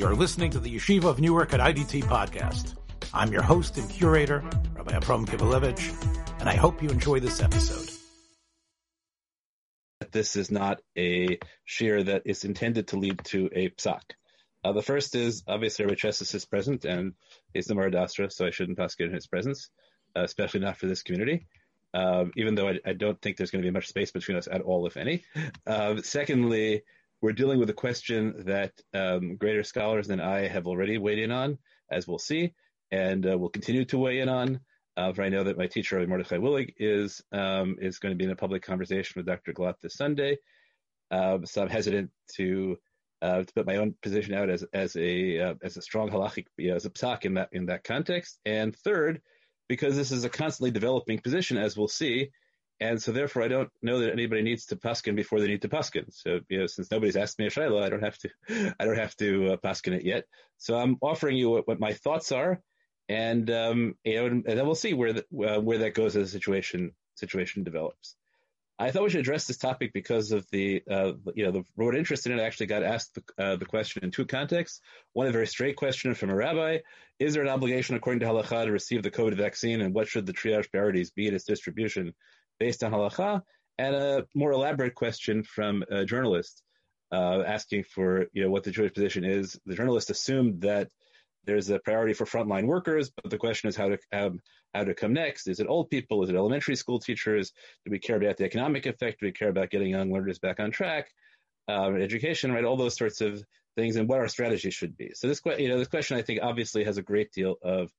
You're listening to the Yeshiva of Newark at IDT podcast. I'm your host and curator, Rabbi Abram Kibalevich, and I hope you enjoy this episode. This is not a shiur that is intended to lead to a psak. Uh, the first is obviously Rabbi Chessis is present and he's the mara d'asra, so I shouldn't paskin his presence, uh, especially not for this community. Um, even though I, I, don't think there's going to be much space between us at all, if any. Uh, secondly, we're dealing with a question that um, greater scholars than I have already weighed in on, as we'll see, and uh, will continue to weigh in on. Uh, for I know that my teacher, Mordechai Willig, is um, is going to be in a public conversation with Dr. Glatt this Sunday. Um, so I'm hesitant to uh, to put my own position out as as a uh, as a strong halachic as a psak in that in that context. And third, because this is a constantly developing position, as we'll see, and so therefore, I don't know that anybody needs to paskin before they need to paskin. So, you know, since nobody's asked me a shayla, I don't have to, I don't have to uh, paskin it yet. So I'm offering you what, what my thoughts are, and um, you know, and, then we'll see where the, uh, where that goes as the situation situation develops. I thought we should address this topic because of the, uh, you know, the road interest in it actually got asked the, uh, the question in two contexts. One, a very straight question from a rabbi. Is there an obligation according to halacha to receive the COVID vaccine and what should the triage priorities be in its distribution? Based on halacha, and a more elaborate question from a journalist uh, asking for you know what the Jewish position is. The journalist assumed that there's a priority for frontline workers, but the question is how to how, how to come next. Is it old people? Is it elementary school teachers? Do we care about the economic effect? Do we care about getting young learners back on track? Uh, education, right? All those sorts of things, and what our strategy should be. So this, you know, this question I think obviously has a great deal of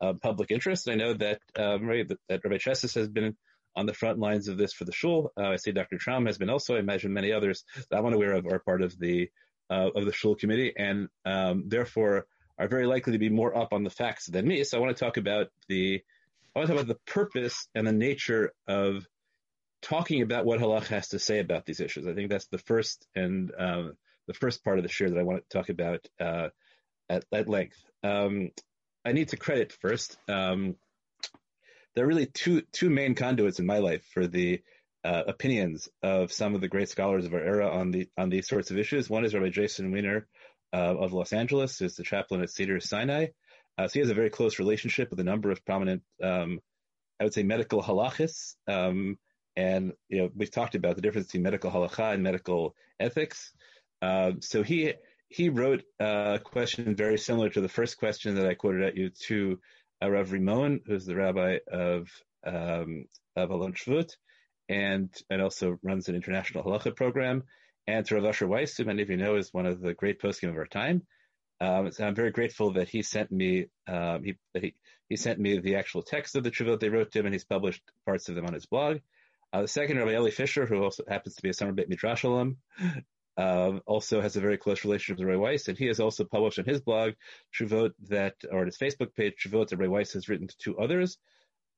uh, public interest. I know that um, right, that, that Rabbi Chessis has been on the front lines of this for the shul. Uh, I see Dr. Traum has been also, I imagine many others that I'm unaware of are part of the uh, of the shul committee, and um, therefore are very likely to be more up on the facts than me. So I want to talk about the I want to talk about the purpose and the nature of talking about what halach has to say about these issues. I think that's the first and um, the first part of the share that I want to talk about uh, at, at, length. Um, I need to credit first. Um, there are really two two main conduits in my life for the uh, opinions of some of the great scholars of our era on the on these sorts of issues. One is Rabbi Jason Weiner uh, of Los Angeles, who's the chaplain at Cedar Sinai. Uh, so he has a very close relationship with a number of prominent, um, I would say, medical halachis. Um, and you know, we've talked about the difference between medical halacha and medical ethics. Um, so he he wrote a question very similar to the first question that I quoted at you to Rav Rimon, who's the rabbi of um, of Alon Shvut, and and also runs an international halacha program. And to Rav Asher Weiss, who many of you know is one of the great poskim of our time. Um, so I'm very grateful that he sent me um, he, he, he sent me the actual text of the tshuvot they wrote to him, and he's published parts of them on his blog. Uh, the second, Rabbi Eli Fisher, who also happens to be a summer Beit Midrash alum, um, also has a very close relationship with Rav Weiss, and he has also published on his blog Shuvot that, or on his Facebook page, Shuvot that Rav Weiss has written to two others,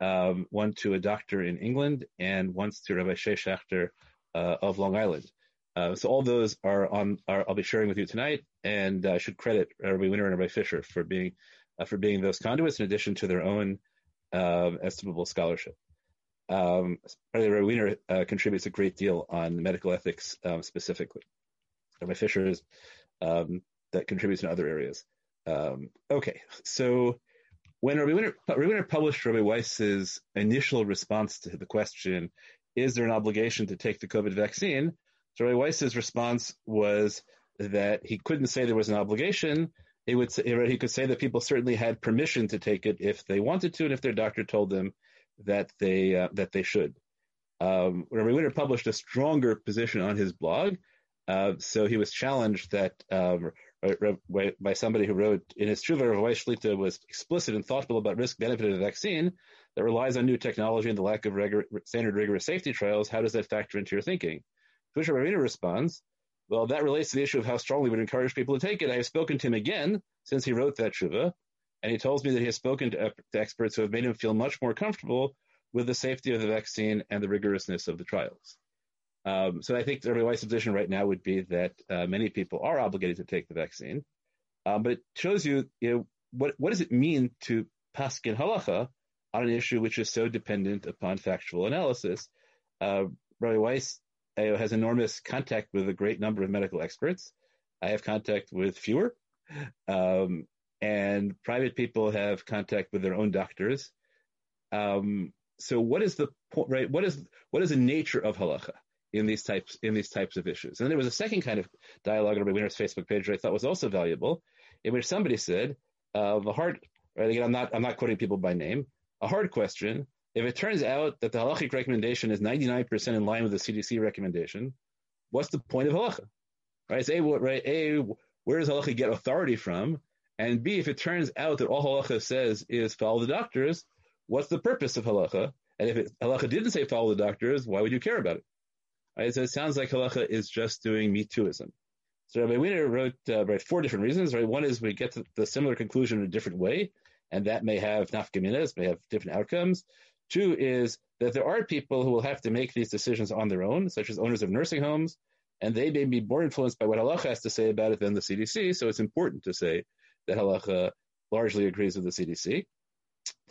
um, one to a doctor in England and once to Rabbi Shea uh, of Long Island. Uh, so all those are on. Are, I'll be sharing with you tonight, and I should credit Rabbi Weiner and Rabbi Fisher for being uh, for being those conduits in addition to their own um, estimable scholarship. Um, Rabbi Weiner uh, contributes a great deal on medical ethics um, specifically. Rabbi Fisher is, um, that contributes in other areas. Um, okay, so when Rabbi Weiner, Rabbi Weiner published Rabbi Weiss's initial response to the question, is there an obligation to take the COVID vaccine? So Rabbi Weiss's response was that he couldn't say there was an obligation. He would say, he could say that people certainly had permission to take it if they wanted to, and if their doctor told them that they uh, that they should. Um, Rabbi Weiner published a stronger position on his blog, uh, so he was challenged that um, by somebody who wrote in his Tshuva, Rav Shlita was explicit and thoughtful about risk benefit of the vaccine that relies on new technology and the lack of standard rigorous safety trials. How does that factor into your thinking? To which responds, well, that relates to the issue of how strongly we would encourage people to take it. I have spoken to him again since he wrote that Tshuva, and he tells me that he has spoken to, to experts who have made him feel much more comfortable with the safety of the vaccine and the rigorousness of the trials. Um, so I think the Weiss position right now would be that uh, many people are obligated to take the vaccine, um, but it shows you, you know, what what does it mean to paskin halacha on an issue which is so dependent upon factual analysis. Uh, Rabbi Weiss uh, has enormous contact with a great number of medical experts. I have contact with fewer, um, and private people have contact with their own doctors. Um, so what is the point, right? What is, what is the nature of halacha in these types, in these types of issues? And then there was a second kind of dialogue on the Weiner's Facebook page that I thought was also valuable, in which somebody said, uh, the hard, right? Again, I'm not, I'm not quoting people by name. A hard question. If it turns out that the halachic recommendation is 99% in line with the CDC recommendation, what's the point of halacha? Right? Say what, right? A, where does halacha get authority from? And B, if it turns out that all halacha says is follow the doctors, what's the purpose of halacha? And if it, halacha didn't say follow the doctors, why would you care about it? Right? So it sounds like halacha is just doing me tooism. So Rabbi Weiner wrote uh, right, four different reasons. Right, one is we get to the similar conclusion in a different way, and that may have nafkaminas, may have different outcomes. Two is that there are people who will have to make these decisions on their own, such as owners of nursing homes, and they may be more influenced by what halacha has to say about it than the CDC. So it's important to say that halacha largely agrees with the CDC.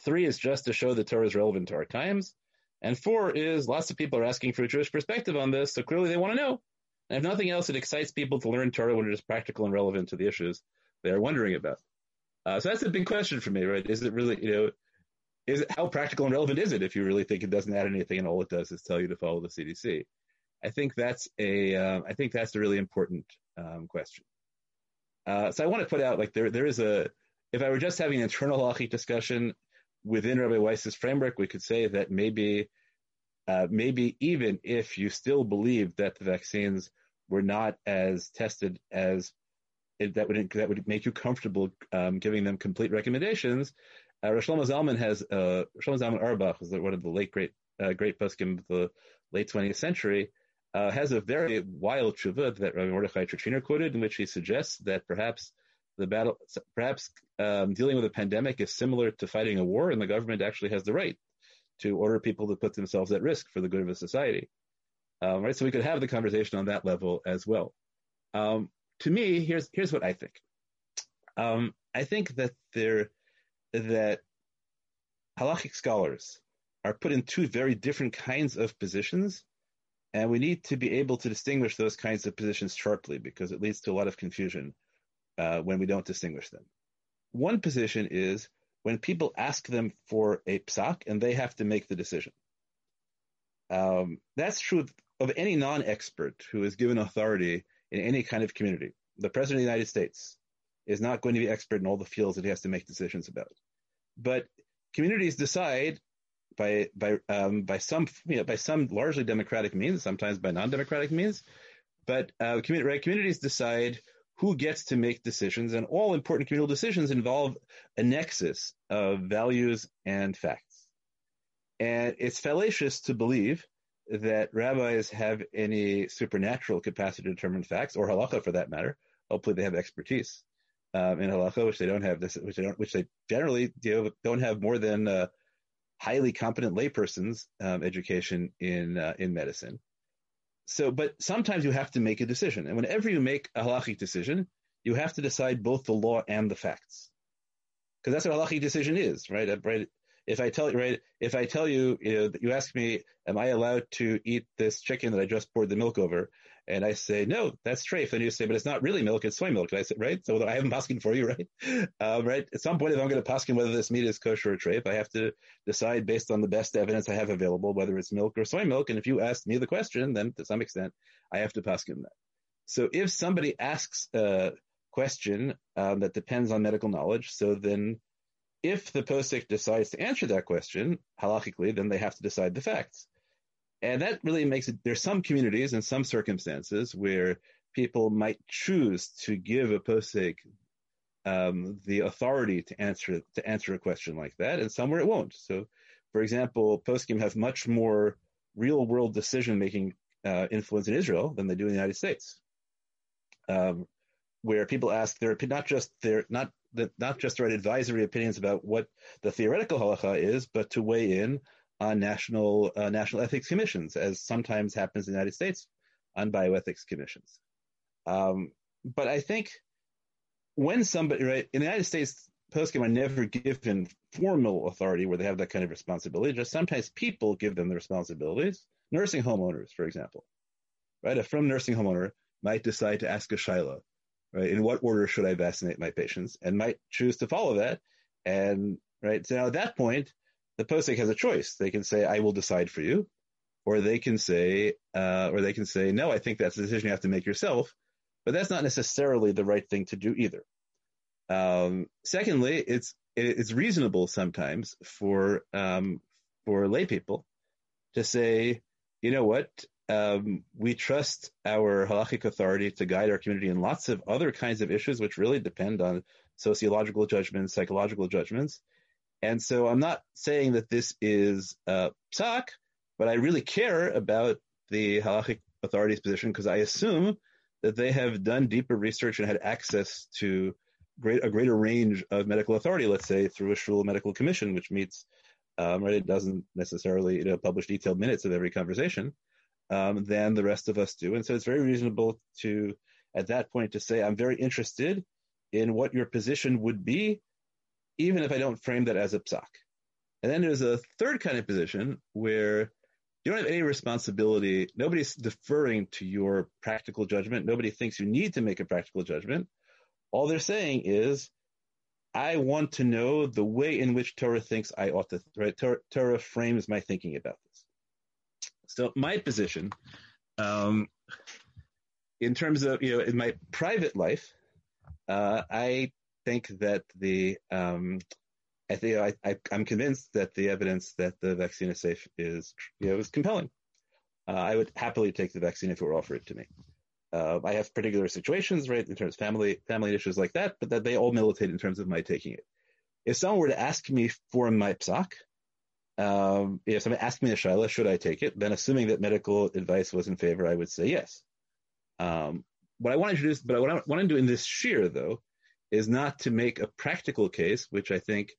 Three is just to show the Torah is relevant to our times. And four is lots of people are asking for a Jewish perspective on this, so clearly they want to know. And if nothing else, it excites people to learn Torah when it is practical and relevant to the issues they are wondering about. Uh, so that's a big question for me, right? Is it really, you know, is it how practical and relevant is it if you really think it doesn't add anything and all it does is tell you to follow the CDC? I think that's a, uh, I think that's a really important um, question. Uh, so I want to put out like there there is a if I were just having an internal halachic discussion within Rabbi Weiss's framework, we could say that maybe uh, maybe even if you still believe that the vaccines were not as tested as it, that would that would make you comfortable um, giving them complete recommendations. Uh, Rosh Zalman has uh, Rosh Zalman Auerbach is one of the late great uh, great poskim of the late 20th century uh, has a very wild tshuva that Rabbi Mordechai Torczyner quoted, in which he suggests that perhaps the battle, perhaps um, dealing with a pandemic is similar to fighting a war, and the government actually has the right to order people to put themselves at risk for the good of a society. Um, right, so we could have the conversation on that level as well. Um, to me, here's here's what I think. Um, I think that there that halachic scholars are put in two very different kinds of positions and we need to be able to distinguish those kinds of positions sharply because it leads to a lot of confusion uh, when we don't distinguish them. One position is when people ask them for a psak and they have to make the decision. Um, that's true of any non-expert who is given authority in any kind of community. The president of the United States is not going to be expert in all the fields that he has to make decisions about. But communities decide by by um, by some you know, by some largely democratic means, sometimes by non-democratic means. But uh, right, communities decide who gets to make decisions, and all important communal decisions involve a nexus of values and facts. And it's fallacious to believe that rabbis have any supernatural capacity to determine facts, or halacha for that matter. Hopefully, they have expertise um, in halacha, which they don't have this, which they don't, which they generally don't have more than uh, highly competent layperson's um, education in uh, in medicine. So, but sometimes you have to make a decision, and whenever you make a halachic decision, you have to decide both the law and the facts, because that's what a halachic decision is, right? Right. If I tell you, right, if I tell you, you know, you ask me, am I allowed to eat this chicken that I just poured the milk over? And I say, no, that's treif. And you say, but it's not really milk, it's soy milk. And I say, right? So I haven't paskin for you, right? Um, right? At some point, if I'm going to paskin whether this meat is kosher or treif, I have to decide based on the best evidence I have available, whether it's milk or soy milk. And if you ask me the question, then to some extent, I have to paskin that. So if somebody asks a question um, that depends on medical knowledge, so then if the posik decides to answer that question halachically, then they have to decide the facts. And that really makes it, there's some communities and some circumstances where people might choose to give a posik um, the authority to answer to answer a question like that, and somewhere it won't. So, for example, poskim have much more real world decision making uh, influence in Israel than they do in the United States, um, where people ask their not just their not that not just to write advisory opinions about what the theoretical halacha is, but to weigh in on national uh, national ethics commissions, as sometimes happens in the United States on bioethics commissions. Um, but I think when somebody right in the United States, poskim are never given formal authority where they have that kind of responsibility. Just sometimes people give them the responsibilities. Nursing homeowners, for example, right? A from nursing homeowner might decide to ask a shaila right? In what order should I vaccinate my patients? And might choose to follow that. And right, so now at that point, the posek has a choice. They can say, "I will decide for you," or they can say, uh, or they can say, "No, I think that's a decision you have to make yourself." But that's not necessarily the right thing to do either. Um, secondly, it's it's reasonable sometimes for um, for lay people to say, you know what, um, we trust our halachic authority to guide our community in lots of other kinds of issues, which really depend on sociological judgments, psychological judgments. And so I'm not saying that this is uh, psak, but I really care about the halachic authority's position because I assume that they have done deeper research and had access to great, a greater range of medical authority, let's say through a shul medical commission, which meets, um, right, it doesn't necessarily you know, publish detailed minutes of every conversation, um, than the rest of us do. And so it's very reasonable to, at that point, to say, I'm very interested in what your position would be, even if I don't frame that as a psak. And then there's a third kind of position where you don't have any responsibility. Nobody's deferring to your practical judgment. Nobody thinks you need to make a practical judgment. All they're saying is, I want to know the way in which Torah thinks I ought to, right? Torah, Torah frames my thinking about this. So my position, um, in terms of you know in my private life, uh, I think that the um, I think I, I, am convinced that the evidence that the vaccine is safe is you know is compelling. Uh, I would happily take the vaccine if it were offered to me. Uh, I have particular situations, right, in terms of family family issues like that, but that they all militate in terms of my taking it. If someone were to ask me for my psak, um, if someone asked me a shaila, should I take it? Then assuming that medical advice was in favor, I would say yes. Um, what I want to introduce, but what I want to do in this shiur though, is not to make a practical case, which I think,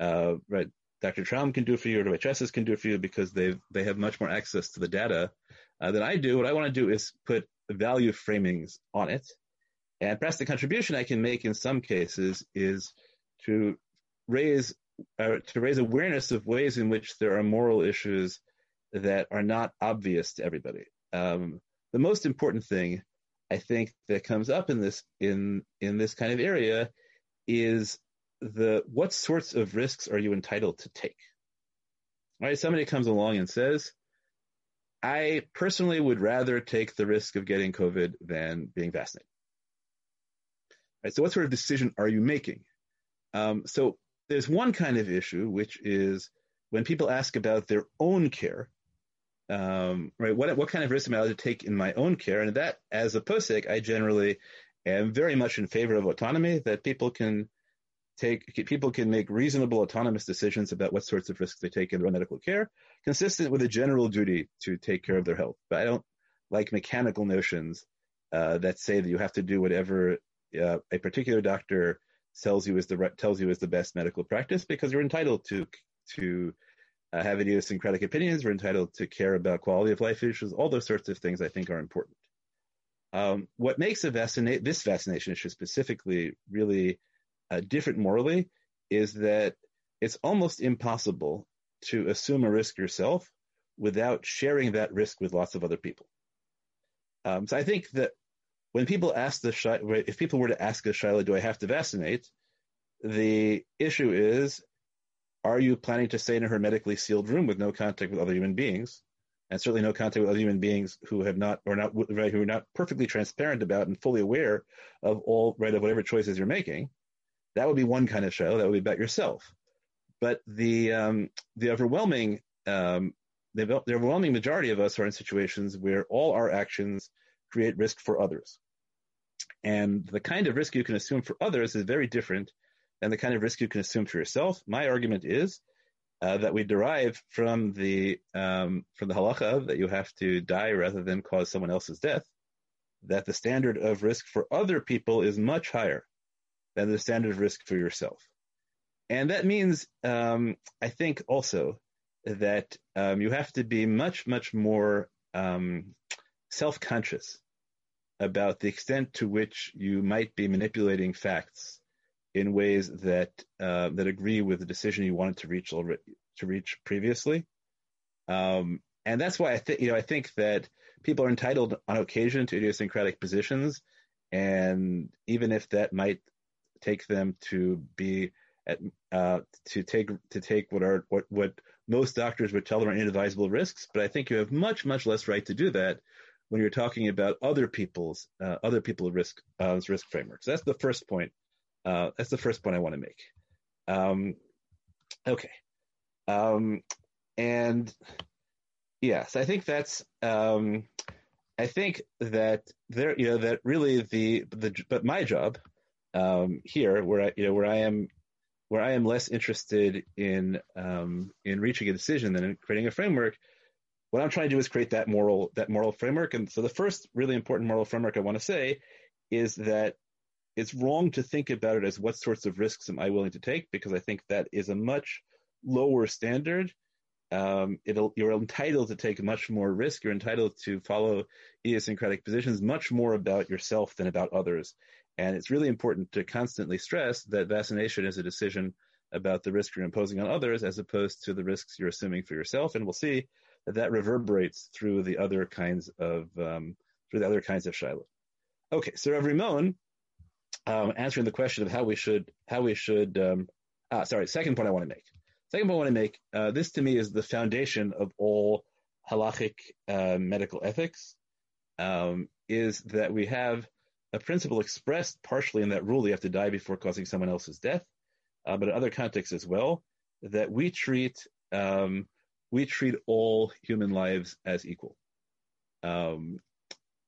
uh, right, Dr. Traum can do for you, or Chesses can do for you because they they have much more access to the data uh, than I do. What I want to do is put value framings on it, and perhaps the contribution I can make in some cases is to raise uh, to raise awareness of ways in which there are moral issues that are not obvious to everybody. Um, the most important thing I think that comes up in this in in this kind of area is the what sorts of risks are you entitled to take? Right? Somebody comes along and says, I personally would rather take the risk of getting COVID than being vaccinated. Right, so what sort of decision are you making? Um, so there's one kind of issue, which is when people ask about their own care, um, right? What what kind of risk am I allowed to take in my own care? And that, as a posek, I generally am very much in favor of autonomy. That people can take people can make reasonable autonomous decisions about what sorts of risks they take in their own medical care, consistent with a general duty to take care of their health. But I don't like mechanical notions uh, that say that you have to do whatever uh, a particular doctor tells you is the tells you is the best medical practice because you're entitled to to uh, have idiosyncratic opinions. We're entitled to care about quality of life issues. All those sorts of things I think are important. Um, what makes this vaccination issue specifically really uh, different morally is that it's almost impossible to assume a risk yourself without sharing that risk with lots of other people. Um, so I think that when people ask the if people were to ask a shaila, do I have to vaccinate? The issue is, are you planning to stay in a hermetically sealed room with no contact with other human beings, and certainly no contact with other human beings who have not or not who are not perfectly transparent about and fully aware of all right of whatever choices you're making? That would be one kind of shaila. That would be about yourself. But the um, the overwhelming um, the, the overwhelming majority of us are in situations where all our actions create risk for others. And the kind of risk you can assume for others is very different than the kind of risk you can assume for yourself. My argument is uh, that we derive from the um, from the halacha that you have to die rather than cause someone else's death. That the standard of risk for other people is much higher than the standard of risk for yourself, and that means um, I think also that um, you have to be much much more um, self conscious about the extent to which you might be manipulating facts in ways that uh, that agree with the decision you wanted to reach already, to reach previously. Um, and that's why I think you know I think that people are entitled on occasion to idiosyncratic positions, and even if that might take them to be at, uh, to take to take what are what what most doctors would tell them are inadvisable risks, but I think you have much much less right to do that when you're talking about other people's uh, other people's risk uh, risk frameworks. That's the first point. Uh, that's the first point I want to make. Um, okay, um, and yes, I think that's. Um, I think that there, you know, that really the the but my job um, here, where I, you know, where I am, where I am less interested in um, in reaching a decision than in creating a framework. What I'm trying to do is create that moral that moral framework. And so the first really important moral framework I want to say is that it's wrong to think about it as what sorts of risks am I willing to take because I think that is a much lower standard. Um, you're entitled to take much more risk. You're entitled to follow idiosyncratic positions much more about yourself than about others. And it's really important to constantly stress that vaccination is a decision about the risk you're imposing on others as opposed to the risks you're assuming for yourself. And we'll see that reverberates through the other kinds of um, through the other kinds of shiloh. Okay, so Rav Rimon, um, answering the question of how we should how we should um, ah sorry second point I want to make second point I want to make uh, this to me is the foundation of all halachic uh, medical ethics um, is that we have a principle expressed partially in that rule you have to die before causing someone else's death, uh, but in other contexts as well, that we treat um, we treat all human lives as equal. Um,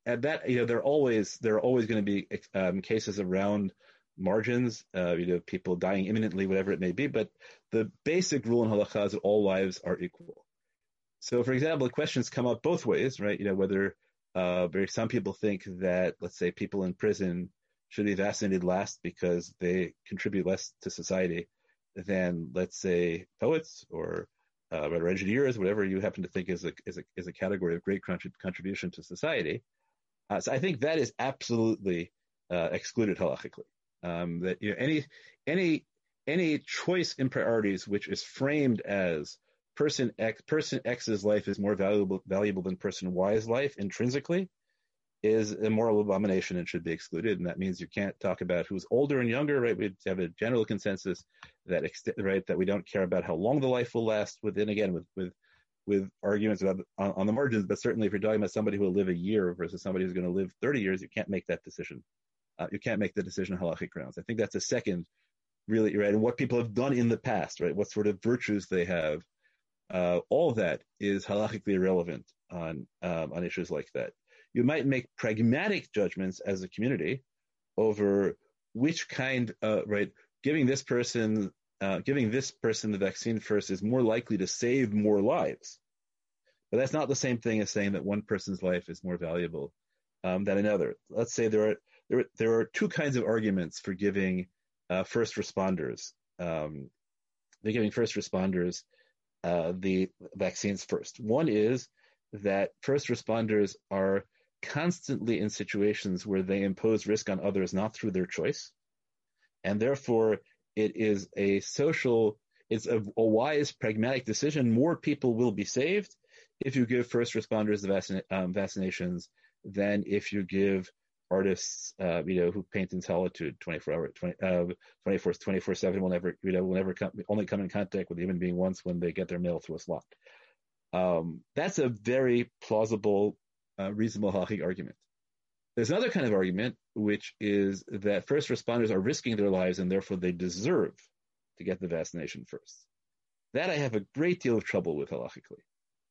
and that you know there are always there are always going to be um, cases around margins, uh, you know, people dying imminently, whatever it may be. But the basic rule in halacha is that all lives are equal. So, for example, questions come up both ways, right? You know, whether uh, some people think that, let's say, people in prison should be vaccinated last because they contribute less to society than, let's say, poets or uh, or engineers, whatever you happen to think is a is a is a category of great contribution to society. Uh, so I think that is absolutely uh, excluded halachically. Um, that you know, any any any choice in priorities which is framed as person X, person X's life is more valuable valuable than person Y's life intrinsically is a moral abomination and should be excluded. And that means you can't talk about who's older and younger, right? We have a general consensus that, right, that we don't care about how long the life will last within, again, with, with, with arguments about on, on the margins. But certainly if you're talking about somebody who will live a year versus somebody who's going to live 30 years, you can't make that decision. Uh, you can't make the decision on halachic grounds. I think that's a second really, right? And what people have done in the past, right? What sort of virtues they have uh, all that is halachically irrelevant on um, on issues like that. You might make pragmatic judgments as a community over which kind, uh, right? Giving this person, uh, giving this person the vaccine first is more likely to save more lives, but that's not the same thing as saying that one person's life is more valuable um, than another. Let's say there are there there are two kinds of arguments for giving uh, first responders. Um, they're giving first responders uh, the vaccines first. One is that first responders are constantly in situations where they impose risk on others not through their choice. And therefore, it is a social, it's a, a wise, pragmatic decision. More people will be saved if you give first responders the um, vaccinations than if you give artists, uh, you know, who paint in solitude 24 hour, 20, uh, 24, 24 seven will never, you know, will never come, only come in contact with a human being once when they get their mail through a slot. Um, that's a very plausible, uh, reasonable halachic argument. There's another kind of argument, which is that first responders are risking their lives and therefore they deserve to get the vaccination first. That I have a great deal of trouble with halachically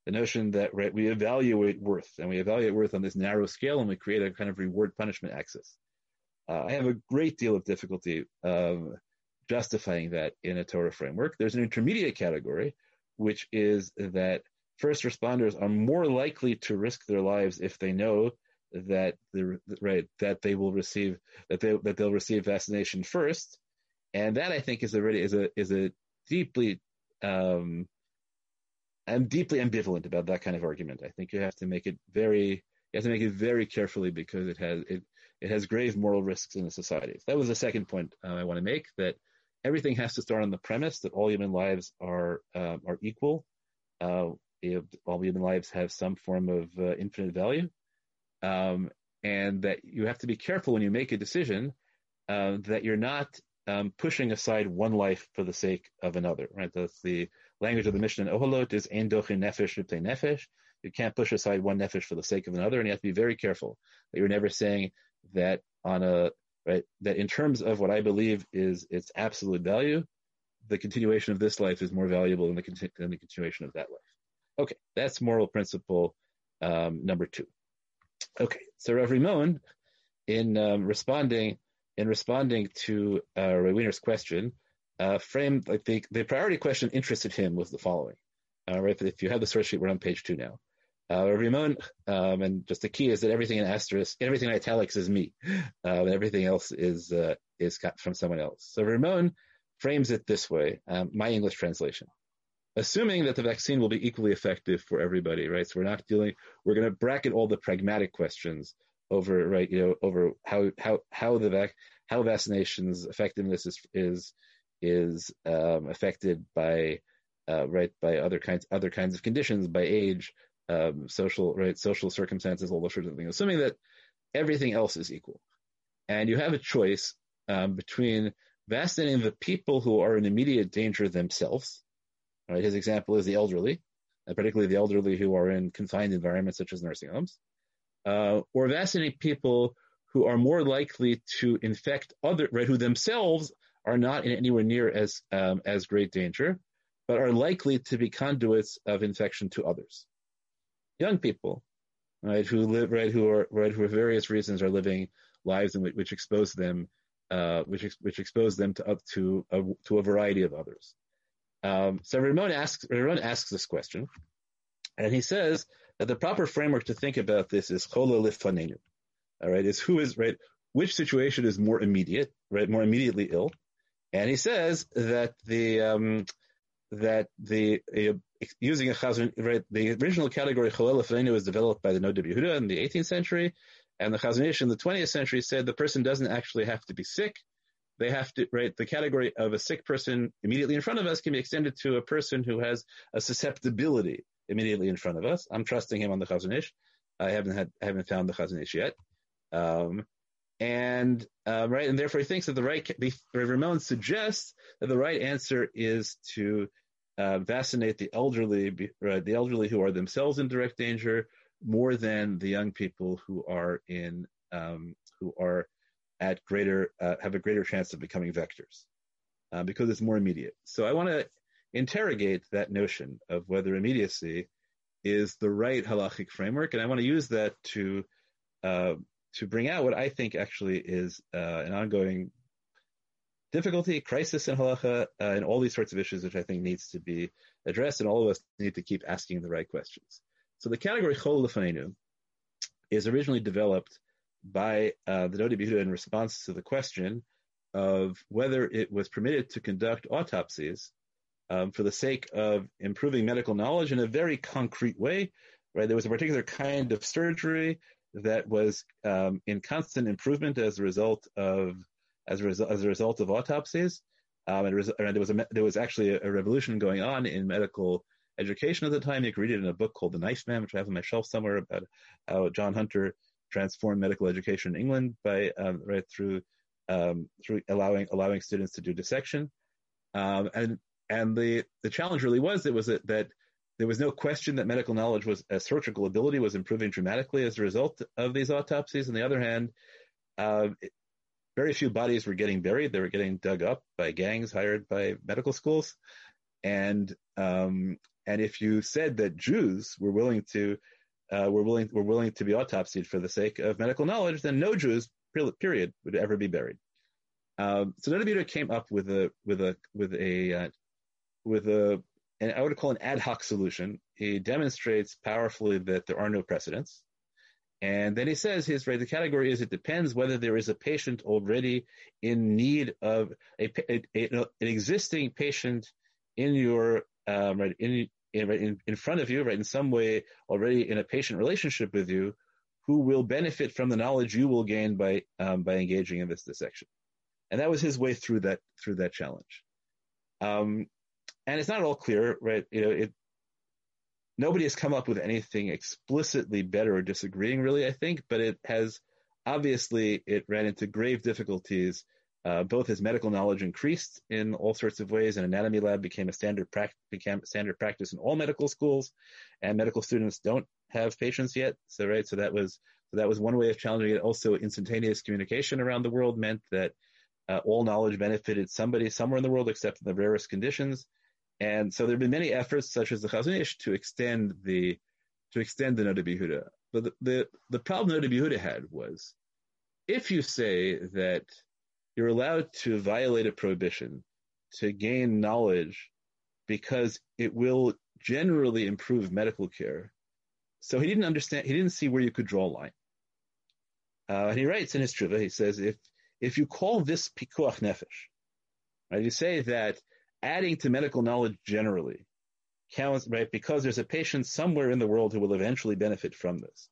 the notion that right, we evaluate worth and we evaluate worth on this narrow scale and we create a kind of reward punishment axis. Uh, I have a great deal of difficulty um, justifying that in a Torah framework. There's an intermediate category, which is that first responders are more likely to risk their lives if they know that the right that they will receive that they that they'll receive vaccination first, and that I think is already is a is a deeply um, I'm deeply ambivalent about that kind of argument. I think you have to make it very, you have to make it very carefully because it has it it has grave moral risks in the society. That was the second point uh, I want to make that everything has to start on the premise that all human lives are um, are equal. Uh, all human lives have some form of uh, infinite value, um, and that you have to be careful when you make a decision uh, that you're not um, pushing aside one life for the sake of another. Right? That's the language of the Mishnah in Oholot is ein dochin nefesh nefesh. You can't push aside one nefesh for the sake of another, and you have to be very careful that you're never saying that on a right that in terms of what I believe is its absolute value, the continuation of this life is more valuable than the, than the continuation of that life. Okay, that's moral principle um, number two. Okay, so Rav Rimon, in um, responding in responding to uh, Weiner's question, uh, framed like the, the priority question interested him was the following. Uh, right, if you have the source sheet, we're on page two now. Uh, Rimon, um, and just the key is that everything in asterisk, everything in italics is me, uh, everything else is uh, is from someone else. So Rimon frames it this way: um, my English translation assuming that the vaccine will be equally effective for everybody, right? So we're not dealing, we're going to bracket all the pragmatic questions over, right, you know, over how, how, how the vac, how vaccinations effectiveness is, is, is, um, affected by, uh, right, by other kinds, other kinds of conditions, by age, um, social, right, social circumstances, all those sorts of things, assuming that everything else is equal. And you have a choice, um, between vaccinating the people who are in immediate danger themselves, Right? His example is the elderly, and particularly the elderly who are in confined environments such as nursing homes, uh, or vaccinating people who are more likely to infect other, right, who themselves are not in anywhere near as um, as great danger, but are likely to be conduits of infection to others. Young people, right, who live, right, who are, right, who for various reasons are living lives in which, which expose them, uh, which which expose them to up to a, to a variety of others. Um, so Rimon asks, Rimon asks this question, and he says that the proper framework to think about this is chola lifanenu. All right, is who is right, which situation is more immediate, right, more immediately ill, and he says that the um, that the uh, using a chazon, right, the original category chola lifanenu was developed by the Noda Yehuda in the 18th century, and the Chazon Ish in the 20th century said the person doesn't actually have to be sick they have to, right, the category of a sick person immediately in front of us can be extended to a person who has a susceptibility immediately in front of us. I'm trusting him on the Chazon Ish. I haven't had, I haven't found the Chazon Ish yet. Um, and, um, right, and therefore he thinks that the right, the, Rimon suggests that the right answer is to, uh, vaccinate the elderly, right, the elderly who are themselves in direct danger more than the young people who are in, um, who are at greater uh, have a greater chance of becoming vectors uh, because it's more immediate. So I want to interrogate that notion of whether immediacy is the right halachic framework, and I want to use that to uh, to bring out what I think actually is uh, an ongoing difficulty, crisis in halacha, uh, and all these sorts of issues, which I think needs to be addressed, and all of us need to keep asking the right questions. So the category chol is originally developed by uh, the Noda B'Yehuda in response to the question of whether it was permitted to conduct autopsies um, for the sake of improving medical knowledge in a very concrete way. Right, there was a particular kind of surgery that was um, in constant improvement as a result of as a, result, as a result of autopsies. Um, and, and, there was a, there was actually a, a, revolution going on in medical education at the time. You can read it in a book called The Knife Man, which I have on my shelf somewhere about how John Hunter transform medical education in England by um, right through um, through allowing allowing students to do dissection, um, and and the the challenge really was it was that, that there was no question that medical knowledge was a surgical ability was improving dramatically as a result of these autopsies. On the other hand, uh, it, very few bodies were getting buried; they were getting dug up by gangs hired by medical schools, and um, and if you said that Jews were willing to uh, were willing were willing to be autopsied for the sake of medical knowledge, then no Jews period would ever be buried. Um, so B'Yehuda came up with a with a with a uh, with a and I would call an ad hoc solution. He demonstrates powerfully that there are no precedents. And then he says his right, the category is it depends whether there is a patient already in need of a, a, a an existing patient in your um, right in in, in, front of you, right, in some way already in a patient relationship with you, who will benefit from the knowledge you will gain by um, by engaging in this dissection. And that was his way through that through that challenge. Um, and it's not all clear, right? You know, it nobody has come up with anything explicitly better or disagreeing, really. I think, but it has obviously it ran into grave difficulties. Uh, both his medical knowledge increased in all sorts of ways, and anatomy lab became a standard became standard practice in all medical schools, and medical students don't have patients yet. So right, so that was so that was one way of challenging it. Also, instantaneous communication around the world meant that uh, all knowledge benefited somebody somewhere in the world, except in the rarest conditions. And so there have been many efforts, such as the Chazon Ish, to extend the to extend the Noda B'Yehuda. But the, the, the problem Noda B'Yehuda had was if you say that you're allowed to violate a prohibition to gain knowledge because it will generally improve medical care. So he didn't understand, he didn't see where you could draw a line. Uh, and he writes in his Tshuva, he says, if, if you call this pikuach nefesh, right, you say that adding to medical knowledge generally counts, right, because there's a patient somewhere in the world who will eventually benefit from this,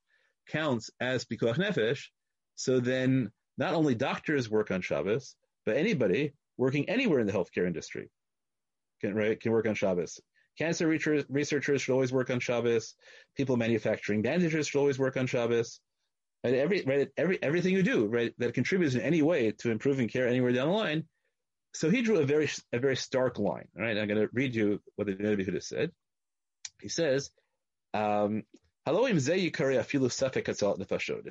counts as pikuach nefesh, so then not only doctors work on Shabbos, but anybody working anywhere in the healthcare industry can, right, can work on Shabbos. Cancer researchers should always work on Shabbos. People manufacturing bandages should always work on Shabbos. Right? Every, right, every, everything you do, right, that contributes in any way to improving care anywhere down the line. So he drew a very, a very stark line. Right. I'm going to read you what the Noda B'Yehuda said. He says, um, if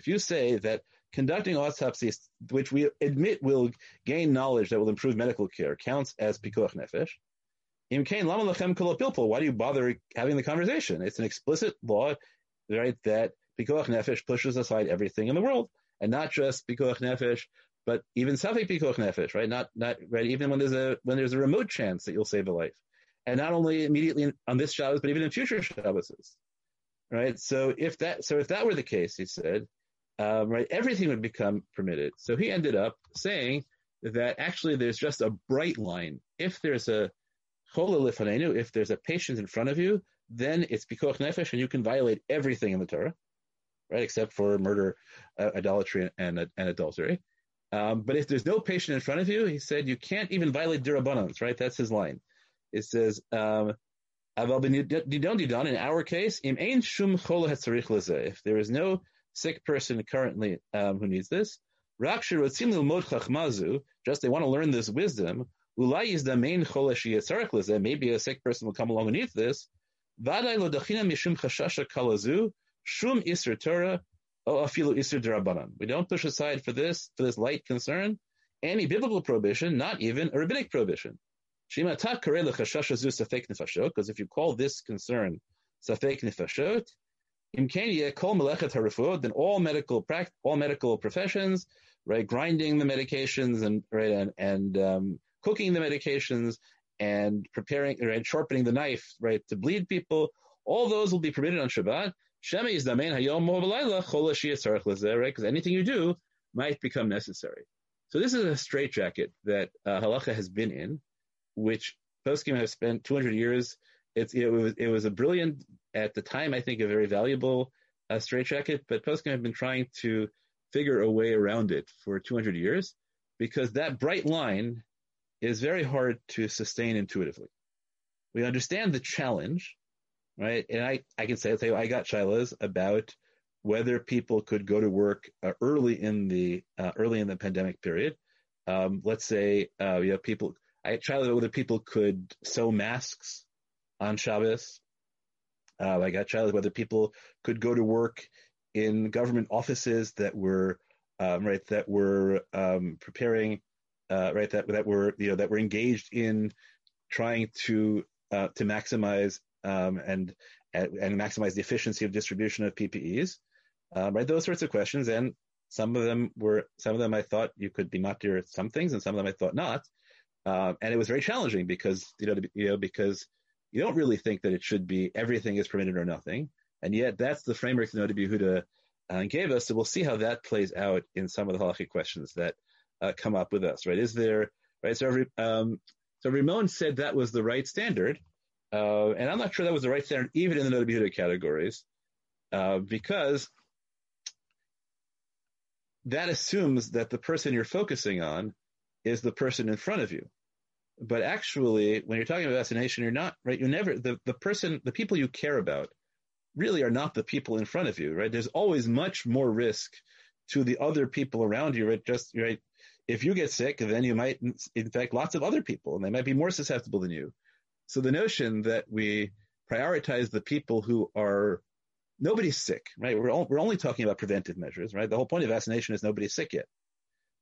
you say that conducting autopsies, which we admit will gain knowledge that will improve medical care, counts as pikuach nefesh, why do you bother having the conversation? It's an explicit law, right, that pikuach nefesh pushes aside everything in the world, and not just pikuach nefesh, but even safek pikuach nefesh, right? Not, not, right, even when there's a, when there's a remote chance that you'll save a life. And not only immediately on this Shabbos, but even in future Shabbos right? So if that, so if that were the case, he said, um, right, everything would become permitted. So he ended up saying that actually there's just a bright line. If there's a chola if there's a patient in front of you, then it's pikuach nefesh, and you can violate everything in the Torah, right, except for murder, uh, idolatry, and, and, and adultery. Um, but if there's no patient in front of you, he said you can't even violate dirabbanans, right? That's his line. It says, um, in our case, if there is no sick person currently um, who needs this, just they want to learn this wisdom, maybe a sick person will come along and needs this. We don't push aside for this, for this light concern, any biblical prohibition, not even a rabbinic prohibition. Because if you call this concern safek nefashot, then all medical all medical professions, right, grinding the medications and right and, and um, cooking the medications and preparing right, sharpening the knife, right, to bleed people, all those will be permitted on Shabbat. Shema yizdamen hayom right? Because anything you do might become necessary. So this is a straitjacket that uh, halacha has been in which Poskim have spent 200 years. It's, it, was, it was a brilliant, at the time, I think a very valuable uh, straitjacket, but Poskim have been trying to figure a way around it for 200 years because that bright line is very hard to sustain intuitively. We understand the challenge, right? And I, I can say, say I got shilas about whether people could go to work uh, early in the uh, early in the pandemic period. Um, let's say uh, you have people I tried whether people could sew masks on Shabbos. Uh, I got whether people could go to work in government offices that were um, right that were um, preparing uh, right that that were you know that were engaged in trying to uh, to maximize um, and and maximize the efficiency of distribution of PPEs, um, right? Those sorts of questions, and some of them were some of them I thought you could be matir some things, and some of them I thought not. Um, and it was very challenging because, you know, to, you know, because you don't really think that it should be everything is permitted or nothing. And yet that's the framework the Noda B'Yehuda uh, gave us. So we'll see how that plays out in some of the halachic questions that uh, come up with us, right? Is there, right? So, every, um, so Rimon said that was the right standard. Uh, and I'm not sure that was the right standard even in the Noda B'Yehuda categories, uh, because that assumes that the person you're focusing on is the person in front of you. But actually, when you're talking about vaccination, you're not, right? You never, the, the person, the people you care about really are not the people in front of you, right? There's always much more risk to the other people around you, right? Just right. If you get sick, then you might infect lots of other people, and they might be more susceptible than you. So the notion that we prioritize the people who are nobody's sick, right? We're, all, we're only talking about preventive measures, right? The whole point of vaccination is nobody's sick yet.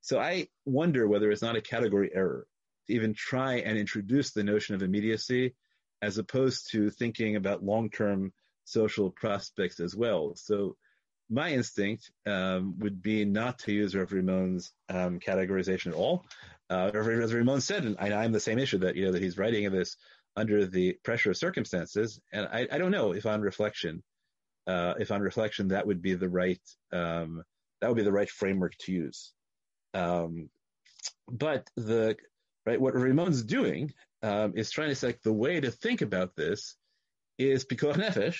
So I wonder whether it's not a category error to even try and introduce the notion of immediacy as opposed to thinking about long-term social prospects as well. So my instinct um, would be not to use Rav Rimon's um, categorization at all. Uh, Rav Rimon said, and I, am the same issue that you know that he's writing this under the pressure of circumstances, and I, I don't know if on reflection, uh, if on reflection that would be the right um, that would be the right framework to use. Um, but the right what Rimon's doing um, is trying to say like, the way to think about this is pikuach nefesh.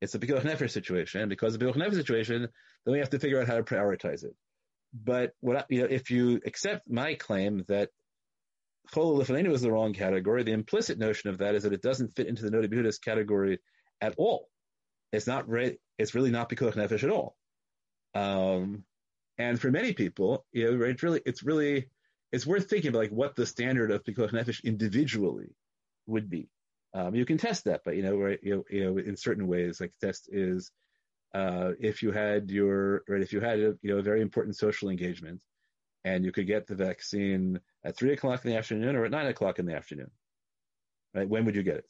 It's a pikuach nefesh situation, and because of pikuach nefesh situation, then we have to figure out how to prioritize it. But what you know, if you accept my claim that chol lefanenu is the wrong category, the implicit notion of that is that it doesn't fit into the noti b'hudas category at all. It's not right. It's really not pikuach nefesh at all. Um, and for many people, you know, it's really, it's really, it's worth thinking about like what the standard of pikuach nefesh individually would be. Um, you can test that, but you know, right, you you know, in certain ways, like test is, uh, if you had your, right, if you had a, you know, a very important social engagement and you could get the vaccine at three o'clock in the afternoon or at nine o'clock in the afternoon, right? When would you get it?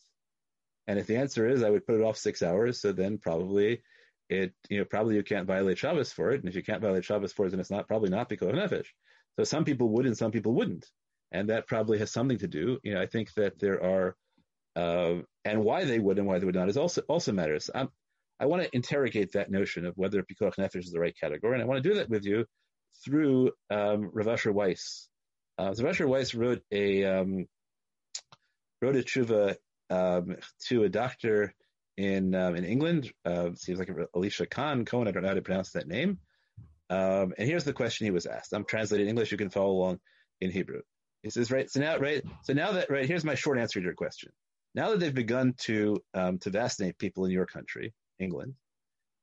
And if the answer is I would put it off six hours, so then probably it, you know, probably you can't violate Shabbos for it. And if you can't violate Shabbos for it, then it's not probably not because of nefesh. So some people would and some people wouldn't. And that probably has something to do. You know, I think that there are, uh, and why they would and why they would not is also, also matters. I'm, I want to interrogate that notion of whether pikuach nefesh is the right category. And I want to do that with you through, um, Rav Asher Weiss. Uh, Rav Asher Weiss wrote a, um, wrote a tshuva, um, to a doctor in um, in England. Uh, seems like Alicia Khan Cohen. I don't know how to pronounce that name. Um, and here's the question he was asked. I'm translating English. You can follow along in Hebrew. He says, right. So now, right. So now that right here's my short answer to your question. Now that they've begun to um, to vaccinate people in your country, England,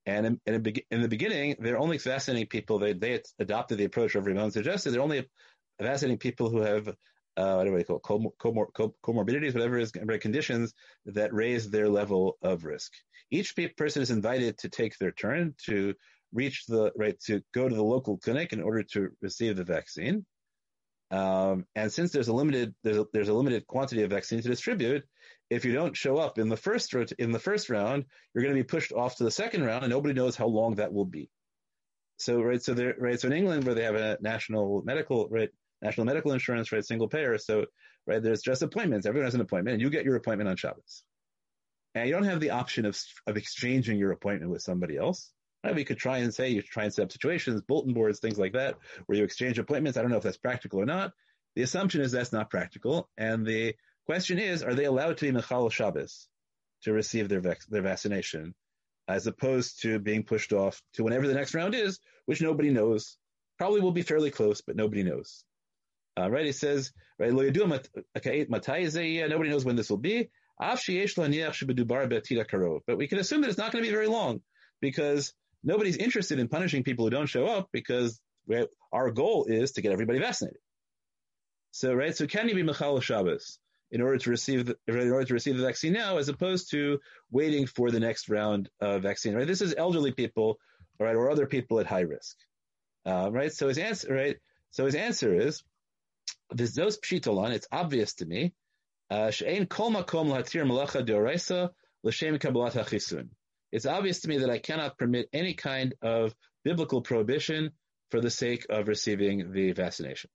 and in, in, in, the beginning, they're only vaccinating people. They they adopted the approach of Rimon suggested. They're only vaccinating people who have uh, do we call it, comor- comor- comorbidities, whatever is conditions that raise their level of risk. Each person is invited to take their turn to reach the right to go to the local clinic in order to receive the vaccine. Um, and since there's a limited there's a, there's a limited quantity of vaccine to distribute, if you don't show up in the first in the first round, you're going to be pushed off to the second round, and nobody knows how long that will be. So right, so there right, so in England where they have a national medical right national medical insurance, right? Single payer. So, right, there's just appointments. Everyone has an appointment and you get your appointment on Shabbos. And you don't have the option of, of exchanging your appointment with somebody else. We could try and say you try and set up situations, bulletin boards, things like that, where you exchange appointments. I don't know if that's practical or not. The assumption is that's not practical. And the question is, are they allowed to be Mechal Shabbos to receive their, vac- their vaccination as opposed to being pushed off to whenever the next round is, which nobody knows. Probably will be fairly close, but nobody knows. Uh, right? It says, right, nobody knows when this will be. But we can assume that it's not going to be very long because nobody's interested in punishing people who don't show up because our goal is to get everybody vaccinated. So, right, so can you be Mechal Shabbos in order to receive the, in order to receive the vaccine now, as opposed to waiting for the next round of vaccine? Right, this is elderly people, right, or other people at high risk. Uh, right, so his answer, right, so his answer is those pshitolon, it's obvious to me, uh, she'ein kol makom latir malacha deoraisa l'shem kabbalat hachisun. It's obvious to me that I cannot permit any kind of biblical prohibition for the sake of receiving the vaccination.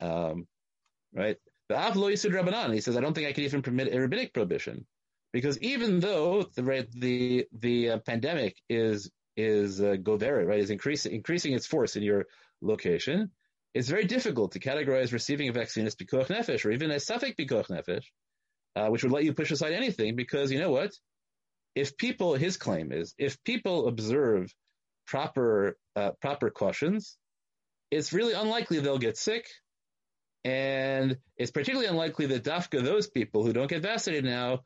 Um, right? The Av lo yisud rabbanan. He says I don't think I can even permit a rabbinic prohibition because even though the the the uh, pandemic is is uh, right, is increasing increasing its force in your location, it's very difficult to categorize receiving a vaccine as pikuach nefesh or even as safek pikuach nefesh, uh, which would let you push aside anything because you know what? If people, his claim is, if people observe proper uh, proper cautions, it's really unlikely they'll get sick, and it's particularly unlikely that dafka those people who don't get vaccinated now,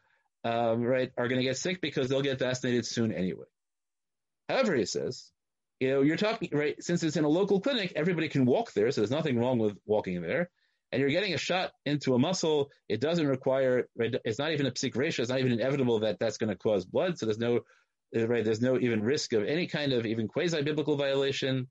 um, right, are going to get sick because they'll get vaccinated soon anyway. However, he says you know, you're talking, right, since it's in a local clinic, everybody can walk there, so there's nothing wrong with walking there. And you're getting a shot into a muscle. It doesn't require, it's not even a psik reisha. It's not even inevitable that that's going to cause blood. So there's no, right, there's no even risk of any kind of even quasi-biblical violation.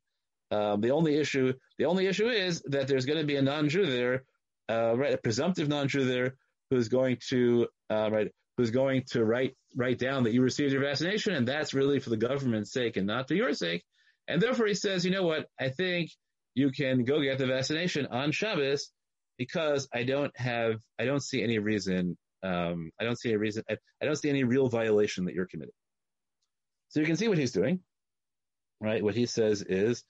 Um, the only issue, the only issue is that there's going to be a non-Jew there, uh, right, a presumptive non-Jew there who's going to, uh, right, who's going to write write down that you received your vaccination, and that's really for the government's sake and not for your sake. And therefore, he says, you know what? I think you can go get the vaccination on Shabbos because I don't have, I don't see any reason, um, I don't see a reason, I, I, don't see any real violation that you're committing. So you can see what he's doing, right? What he says is,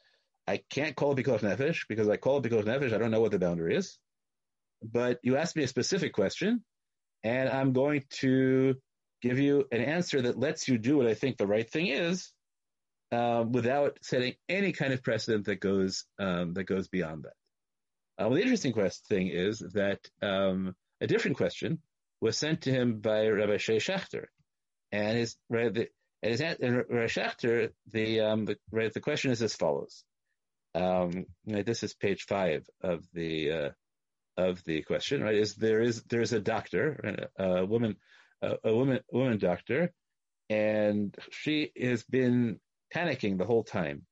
I can't call it Pikuach Nefesh because I call it Pikuach Nefesh. I don't know what the boundary is. But you asked me a specific question, and I'm going to give you an answer that lets you do what I think the right thing is, um, without setting any kind of precedent that goes um, that goes beyond that. Uh, well, the interesting quest thing is that um, a different question was sent to him by Rabbi Shea Shachter, and his right, the, and his and Rabbi Shachter, the um, the right, the question is as follows. Um, right, this is page five of the uh, of the question. Right, is there is there is a doctor, a, woman, a, a woman woman doctor, and she has been panicking the whole time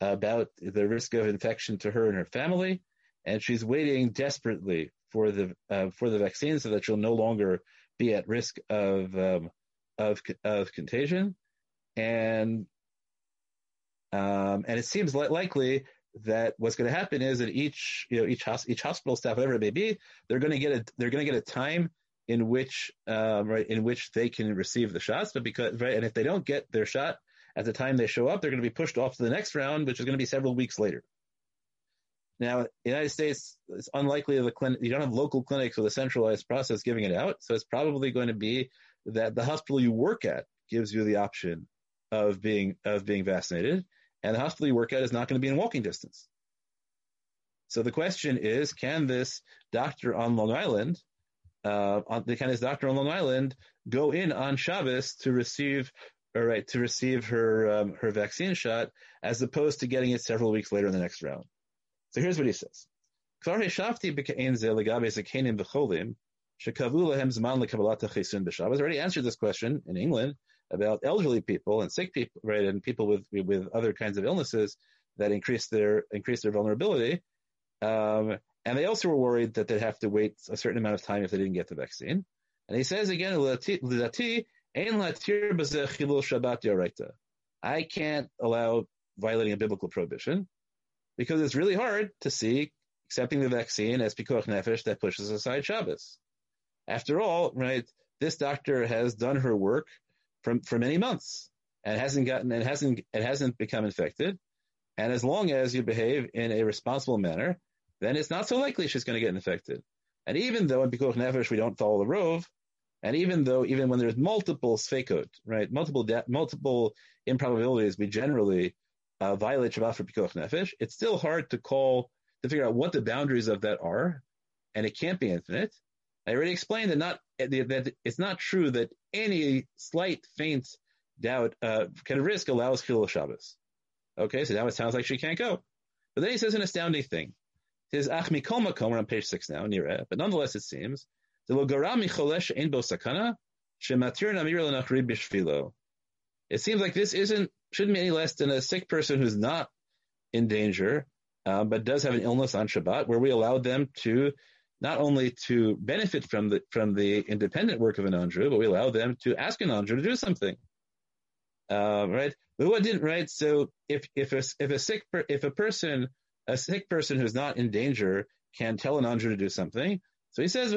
about the risk of infection to her and her family, and she's waiting desperately for the uh, for the vaccine so that she'll no longer be at risk of um, of of contagion, and um, and it seems li- likely that what's going to happen is that each you know each each hospital staff whatever it may be they're going to get a they're going to get a time in which um, right in which they can receive the shots, but because right and if they don't get their shot at the time they show up, they're going to be pushed off to the next round, which is going to be several weeks later. Now, in the United States, it's unlikely the clinic, you don't have local clinics with a centralized process giving it out. So it's probably going to be that the hospital you work at gives you the option of being, of being vaccinated. And the hospital you work at is not going to be in walking distance. So the question is, can this doctor on Long Island, uh, on, can this doctor on Long Island go in on Shabbos to receive all right, to receive her um, her vaccine shot, as opposed to getting it several weeks later in the next round. So here's what he says: I've already answered this question in England about elderly people and sick people, right, and people with with other kinds of illnesses that increase their increase their vulnerability. Um, and they also were worried that they'd have to wait a certain amount of time if they didn't get the vaccine. And he says again, I can't allow violating a biblical prohibition because it's really hard to see accepting the vaccine as pikuach nefesh that pushes aside Shabbos. After all, right, this doctor has done her work for, for many months and hasn't gotten and hasn't it hasn't become infected. And as long as you behave in a responsible manner, then it's not so likely she's going to get infected. And even though in Pikuach Nefesh we don't follow the rov, and even though, even when there's multiple sfekot, right, multiple de- multiple improbabilities, we generally uh, violate Shabbat for Pikuach Nefesh. It's still hard to call to figure out what the boundaries of that are, and it can't be infinite. I already explained that not that it's not true that any slight faint doubt uh, can risk allows Chilul Shabbos. Okay, so now it sounds like she can't go. But then he says an astounding thing. He says, Ach mikol makom, we're on page six now, it, but nonetheless it seems it seems like this isn't shouldn't be any less than a sick person who's not in danger, uh, but does have an illness on Shabbat, where we allow them to not only to benefit from the from the independent work of an non-Jew, but we allow them to ask an non-Jew to do something. Uh, right? What didn't right? So if if a if a sick per, if a person a sick person who's not in danger can tell an non-Jew to do something, so he says,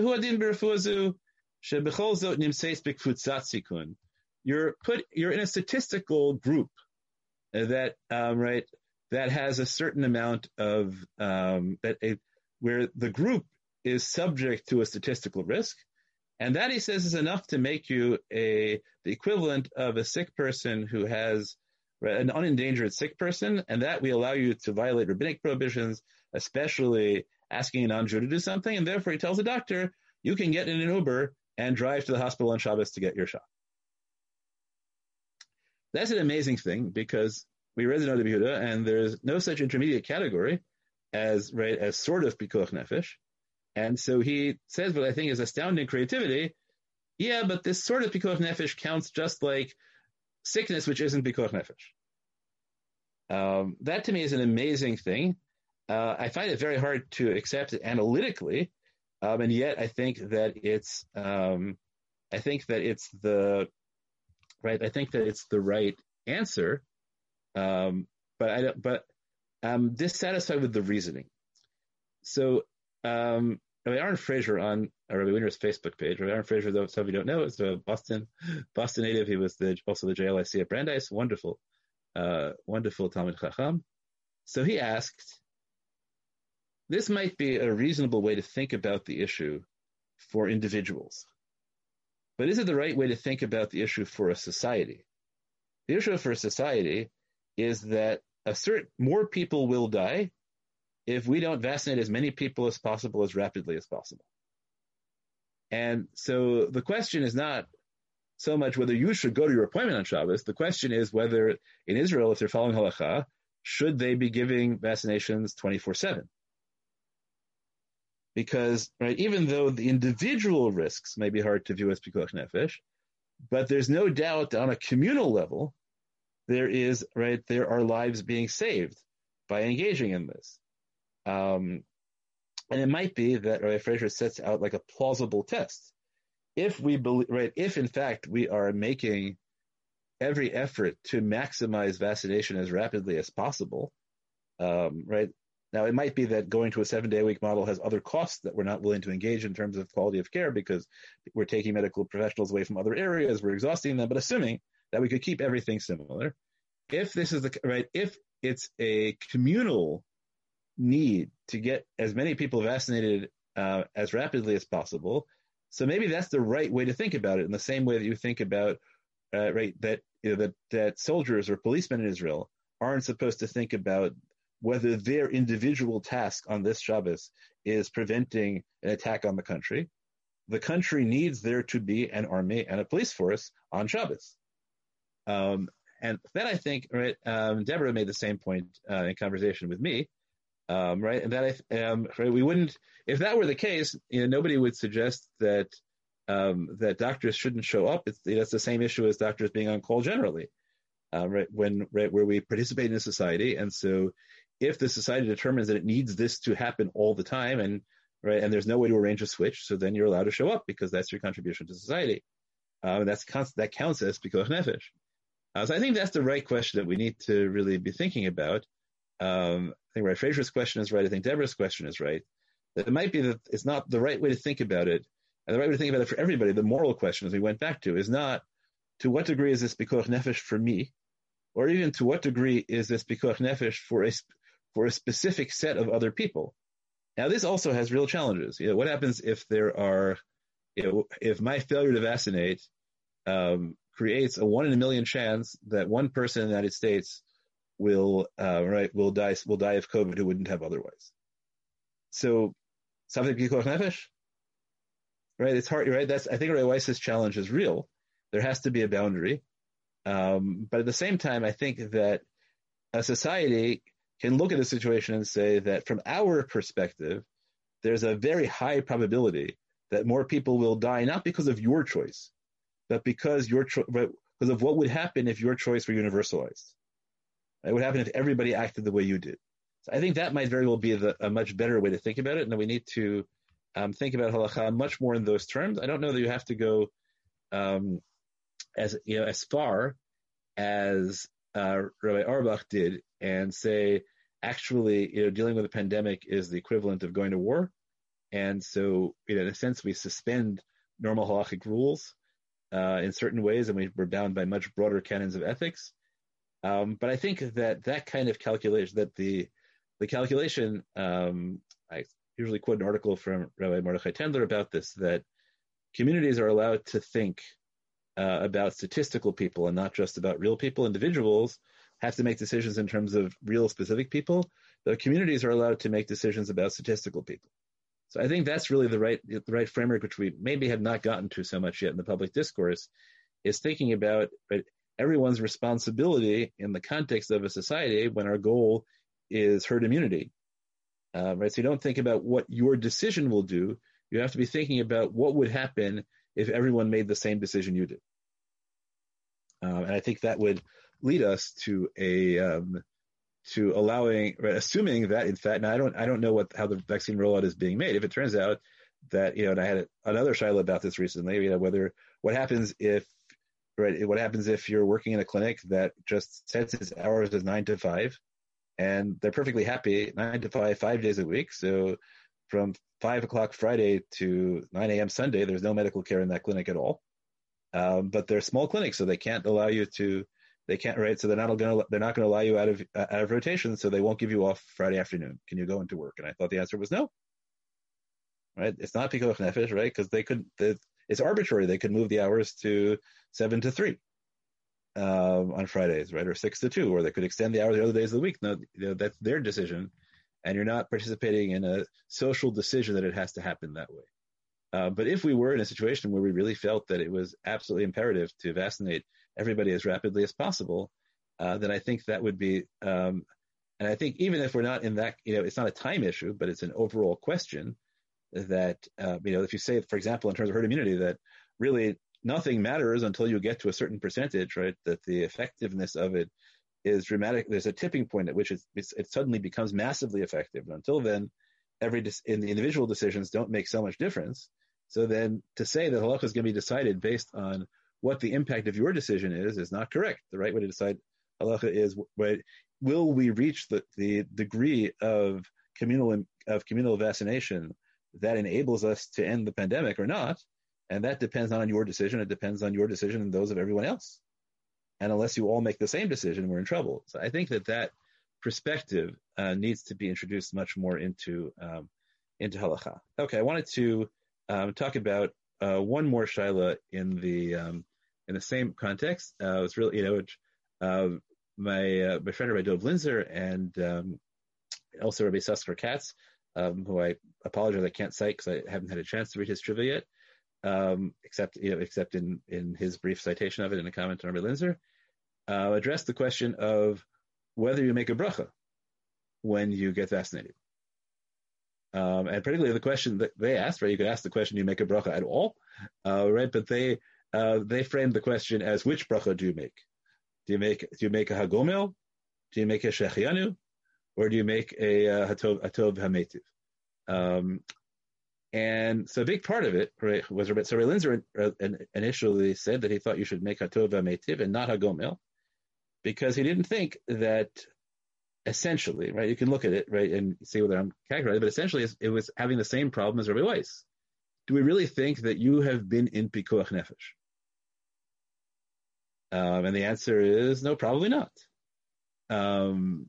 You're put, you're in a statistical group that, um, right, that has a certain amount of, um, that where the group is subject to a statistical risk. And that he says is enough to make you a, the equivalent of a sick person who has an unendangered sick person. And that we allow you to violate rabbinic prohibitions, especially asking a non-Jew to do something, and therefore he tells the doctor, you can get in an Uber and drive to the hospital on Shabbos to get your shot. That's an amazing thing because we read the Noda Yehuda, and there's no such intermediate category as right as sort of pikuach nefesh. And so he says what I think is astounding creativity. Yeah, but this sort of pikuach nefesh counts just like sickness, which isn't pikuach nefesh. Um, that to me is an amazing thing. Uh, I find it very hard to accept it analytically, um, and yet I think that it's um, I think that it's the right. I think that it's the right answer, um, but I don't. But I'm dissatisfied with the reasoning. So, um, Rabbi Aaron Fraser on Rabbi Winter's Facebook page. Rabbi Aaron Fraser, though some of you don't know, is a Boston Boston native. He was the, also the JLIC at Brandeis. Wonderful, uh, wonderful Talmud Chacham. So he asked, this might be a reasonable way to think about the issue for individuals. But is it the right way to think about the issue for a society? The issue for a society is that a certain more people will die if we don't vaccinate as many people as possible as rapidly as possible. And so the question is not so much whether you should go to your appointment on Shabbos. The question is whether in Israel, if they're following halacha, should they be giving vaccinations 24 7? Because, right, even though the individual risks may be hard to view as pikuach nefesh, but there's no doubt on a communal level, there is, right, there are lives being saved by engaging in this. Um, and it might be that Rabbi Fraser sets out like a plausible test. If we believe, right, if in fact we are making every effort to maximize vaccination as rapidly as possible, um, right? Now it might be that going to a seven day a week model has other costs that we're not willing to engage in terms of quality of care because we're taking medical professionals away from other areas, we're exhausting them. But assuming that we could keep everything similar. If this is the right, if it's a communal need to get as many people vaccinated uh, as rapidly as possible, so maybe that's the right way to think about it. In the same way that you think about uh, right that you know, that that soldiers or policemen in Israel aren't supposed to think about whether their individual task on this Shabbos is preventing an attack on the country. The country needs there to be an army and a police force on Shabbos. Um, and then I think, right, um, Deborah made the same point uh, in conversation with me, um, right, and that I, um, right, we wouldn't, if that were the case, you know, nobody would suggest that um, that doctors shouldn't show up. It's, that's the same issue as doctors being on call generally, uh, right? When right where we participate in society, and so if the society determines that it needs this to happen all the time, and right, and there's no way to arrange a switch, so then you're allowed to show up because that's your contribution to society. Um, that's that counts as pikuach nefesh. Uh, so I think that's the right question that we need to really be thinking about. Um, I think right Fraser's question is right. I think Deborah's question is right. That it might be that it's not the right way to think about it. And the right way to think about it for everybody, the moral question, as we went back to, is not to what degree is this pikuach nefesh for me, or even to what degree is this pikuach nefesh for a for a specific set of other people. Now, this also has real challenges. You know, what happens if there are, you know, if my failure to vaccinate um, creates a one in a million chance that one person in the United States will uh, right will die will die of COVID who wouldn't have otherwise. So something nefesh, right? It's hard, right? That's I think Rav Weiss's challenge is real. There has to be a boundary, um, but at the same time, I think that a society can look at a situation and say that from our perspective, there's a very high probability that more people will die not because of your choice, but because your cho- because of what would happen if your choice were universalized. What would happen if everybody acted the way you did? So I think that might very well be the, a much better way to think about it, and we need to um, think about halacha much more in those terms. I don't know that you have to go um, as you know as far as uh, Rabbi Auerbach did and say actually you know dealing with a pandemic is the equivalent of going to war, and so you know, in a sense we suspend normal halachic rules uh, in certain ways, and we, are bound by much broader canons of ethics. Um, but I think that that kind of calculation, that the the calculation, um, I usually quote an article from Rabbi Mordechai Tendler about this, that communities are allowed to think uh, about statistical people and not just about real people. Individuals have to make decisions in terms of real specific people. The communities are allowed to make decisions about statistical people. So I think that's really the right the right framework, which we maybe have not gotten to so much yet in the public discourse, is thinking about right, everyone's responsibility in the context of a society when our goal is herd immunity. Uh, right? So you don't think about what your decision will do. You have to be thinking about what would happen if everyone made the same decision you did. Um, and I think that would lead us to a um, to allowing, assuming that in fact, now I don't I don't know what how the vaccine rollout is being made. If it turns out that you know, and I had another shaila about this recently, you know, whether what happens if right, what happens if you're working in a clinic that just sets its hours as nine to five, and they're perfectly happy nine to five, five days a week. So from five o'clock Friday to 9 a.m. Sunday, there's no medical care in that clinic at all. Um, but they're small clinics, so they can't allow you to, they can't, right? So they're not going to, they're not going to allow you out of, uh, out of rotation, so they won't give you off Friday afternoon. Can you go into work? And I thought the answer was no. Right? It's not pikuach nefesh, right? Because they could, it's arbitrary. They could move the hours to seven to three. Um, on Fridays, right, or six to two, or they could extend the hours the other days of the week. No, you know, that's their decision, and you're not participating in a social decision that it has to happen that way. Uh, but if we were in a situation where we really felt that it was absolutely imperative to vaccinate everybody as rapidly as possible, uh, then I think that would be, um, and I think even if we're not in that, you know, it's not a time issue, but it's an overall question that, uh, you know, if you say, for example, in terms of herd immunity, that really nothing matters until you get to a certain percentage, right? That the effectiveness of it is dramatic. There's a tipping point at which it, it suddenly becomes massively effective. And until then, every in the individual decisions don't make so much difference. So then to say that halacha is going to be decided based on what the impact of your decision is is not correct. The right way to decide halacha is right, will we reach the, the degree of communal of communal vaccination that enables us to end the pandemic or not? And that depends not on your decision. It depends on your decision and those of everyone else. And unless you all make the same decision, we're in trouble. So I think that that perspective uh, needs to be introduced much more into um, into halacha. Okay, I wanted to um, talk about uh, one more shaila in the um, in the same context. Uh, it's really you know which, uh, my uh, my friend Rabbi Dov Linzer and um, also Rabbi Saskar Katz, um, who I apologize I can't cite because I haven't had a chance to read his tshuva yet. Um, except you know, except in in his brief citation of it in a comment on Rabbi Linzer, uh, addressed the question of whether you make a bracha when you get vaccinated. Um, and particularly the question that they asked, right? You could ask the question, do you make a bracha at all? Uh, right? But they, uh, they framed the question as which bracha do you make? Do you make, do you make a hagomel? Do you make a shehecheyanu? Or do you make a uh, hatov, hatov hametiv? Um, and so a big part of it, right, was Rabbi, so Rav Linzer uh, initially said that he thought you should make hatov hametiv and not hagomel because he didn't think that essentially, right? You can look at it, right, and see whether I'm calculating, but essentially it was having the same problem as Rabbi Weiss. Do we really think that you have been in Pikuach Nefesh? Um, and the answer is no, probably not. Um,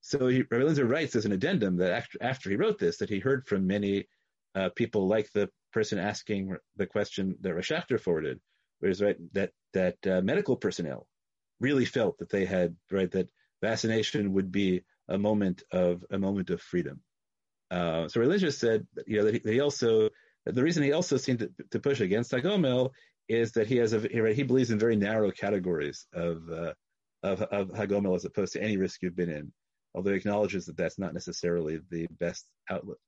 so he, Rabbi Linzer writes as an addendum that after, after, he wrote this, that he heard from many uh, people like the person asking the question that Rashachter forwarded, which is right that that uh, medical personnel really felt that they had right that vaccination would be a moment of a moment of freedom. Uh, so religious said, you know, that he, he also the reason he also seemed to, to push against Hagomel is that he has a he, he believes in very narrow categories of uh, of, of Hagomel as opposed to any risk you've been in, although he acknowledges that that's not necessarily the best outlet.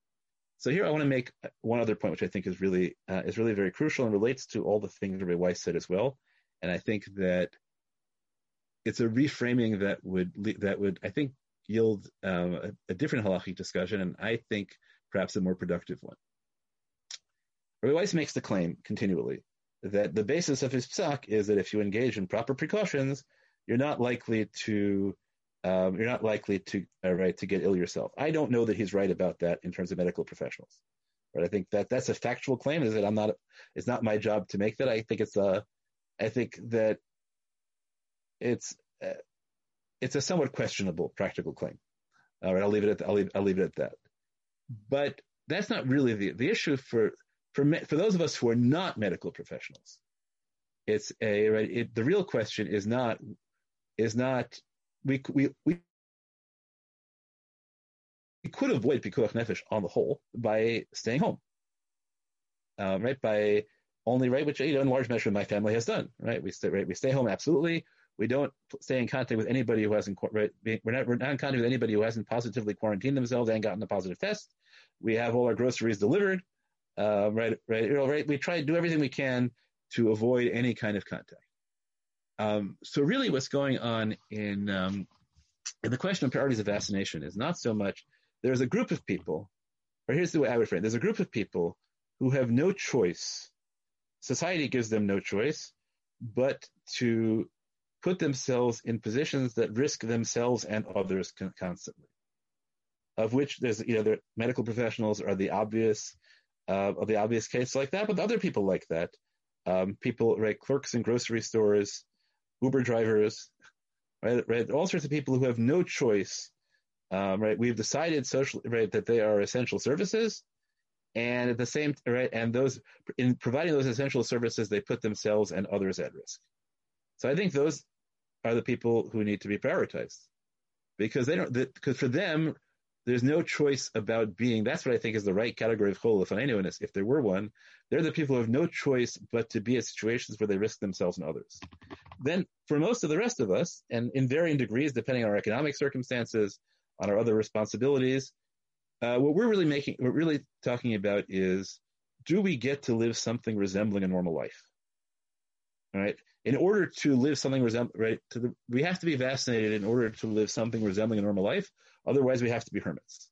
So here I want to make one other point, which I think is really uh, is really very crucial and relates to all the things Rabbi Weiss said as well. And I think that it's a reframing that would that would I think yield um, a, a, different halachic discussion, and I think perhaps a more productive one. Rabbi Weiss makes the claim continually that the basis of his psak is that if you engage in proper precautions, you're not likely to um, you're not likely to uh, right to get ill yourself. I don't know that he's right about that in terms of medical professionals. But I think that that's a factual claim. Is that I'm not. It's not my job to make that. I think it's a. I think that it's uh, it's a somewhat questionable practical claim. All right, I'll leave it at I'll leave I'll leave it at that. But that's not really the the issue for for me, for those of us who are not medical professionals. It's a right. It, the real question is not is not we we we. We could avoid pikuach nefesh on the whole by staying home, uh, right? By only right, which you know, in large measure my family has done. Right, we stay right, we stay home absolutely. We don't stay in contact with anybody who hasn't. We're not we're not in contact with anybody who hasn't positively quarantined themselves and gotten a positive test. We have all our groceries delivered. Uh, right, right, right. We try to do everything we can to avoid any kind of contact. Um, so really, what's going on in um, in the question of priorities of vaccination is not so much there's a group of people, or here's the way I would frame it. There's a group of people who have no choice. Society gives them no choice, but to put themselves in positions that risk themselves and others constantly. Of which there's, you know, the medical professionals are the obvious, uh, of the obvious case like that, but other people like that, um, people, right, clerks in grocery stores, Uber drivers, right, right, all sorts of people who have no choice, um, right. We've decided socially, right, that they are essential services, and at the same, right, and those in providing those essential services, they put themselves and others at risk. So I think those are the people who need to be prioritized because they don't, because for them, there's no choice about being. That's what I think is the right category of chol. If anyone is, if there were one, they're the people who have no choice but to be in situations where they risk themselves and others. Then, for most of the rest of us, and in varying degrees, depending on our economic circumstances, on our other responsibilities, uh, what we're really making, what we're really talking about is, do we get to live something resembling a normal life? All right. In order to live something resembling, right, the, we have to be vaccinated in order to live something resembling a normal life. Otherwise, we have to be hermits.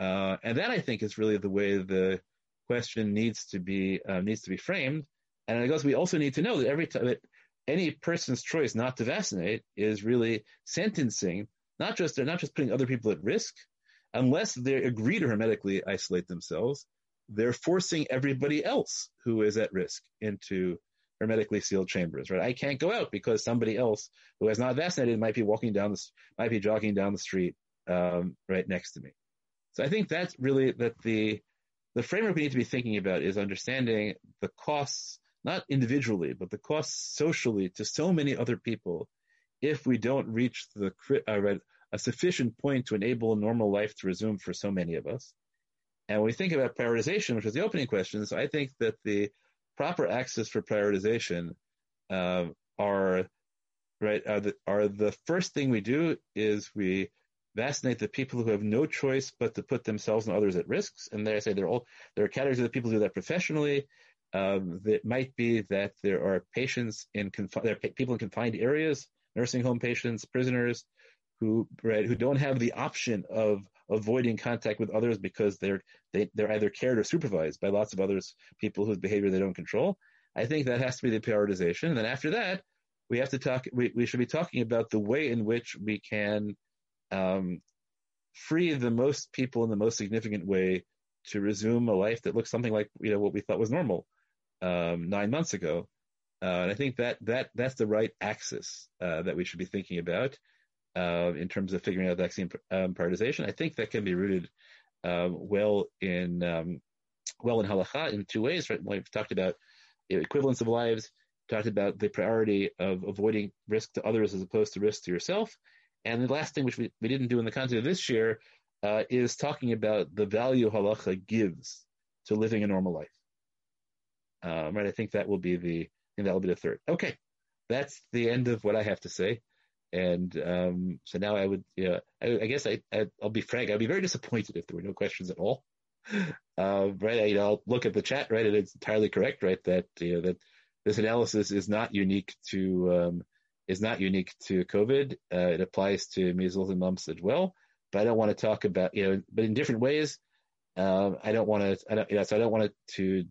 Uh, and that I think is really the way the question needs to be uh, needs to be framed. And I guess we also need to know that every time that any person's choice not to vaccinate is really sentencing, not just they're not just putting other people at risk, unless they agree to hermetically isolate themselves, they're forcing everybody else who is at risk into hermetically sealed chambers, right? I can't go out because somebody else who has not vaccinated might be walking down the, might be jogging down the street, um, right next to me. So I think that's really that the, the framework we need to be thinking about is understanding the costs, not individually, but the costs socially to so many other people if we don't reach the, uh, a sufficient point to enable normal life to resume for so many of us. And when we think about prioritization, which is the opening question, so I think that the proper access for prioritization uh, are right are the, are the first thing we do is we vaccinate the people who have no choice but to put themselves and others at risks. And there I say there are all there are categories of the people who do that professionally. Um, it might be that there are patients in confi- there are people in confined areas, nursing home patients, prisoners, who right, who don't have the option of avoiding contact with others because they're they, they're either cared or supervised by lots of others people whose behavior they don't control. I think that has to be the prioritization. And then after that, we have to talk. We, we should be talking about the way in which we can um, free the most people in the most significant way to resume a life that looks something like you know what we thought was normal um, nine months ago. Uh, and I think that that that's the right axis uh, that we should be thinking about uh, in terms of figuring out vaccine um, prioritization. I think that can be rooted um, well in um, well in halacha in two ways. Right, we've talked about equivalence of lives, talked about the priority of avoiding risk to others as opposed to risk to yourself. And the last thing, which we, we didn't do in the context of this year, uh, is talking about the value halacha gives to living a normal life. Um, right, I think that will be the that will be the third. Okay, that's the end of what I have to say. And um, so now I would, yeah, I, I guess I, I, will be frank, I'd be very disappointed if there were no questions at all. Uh, right, I, you know, I'll look at the chat, right, and it's entirely correct, right, that you know that this analysis is not unique to um, is not unique to COVID. Uh, it applies to measles and mumps as well. But I don't want to talk about, you know, but in different ways. Um, I don't want to, I don't, you know, so I don't want to, to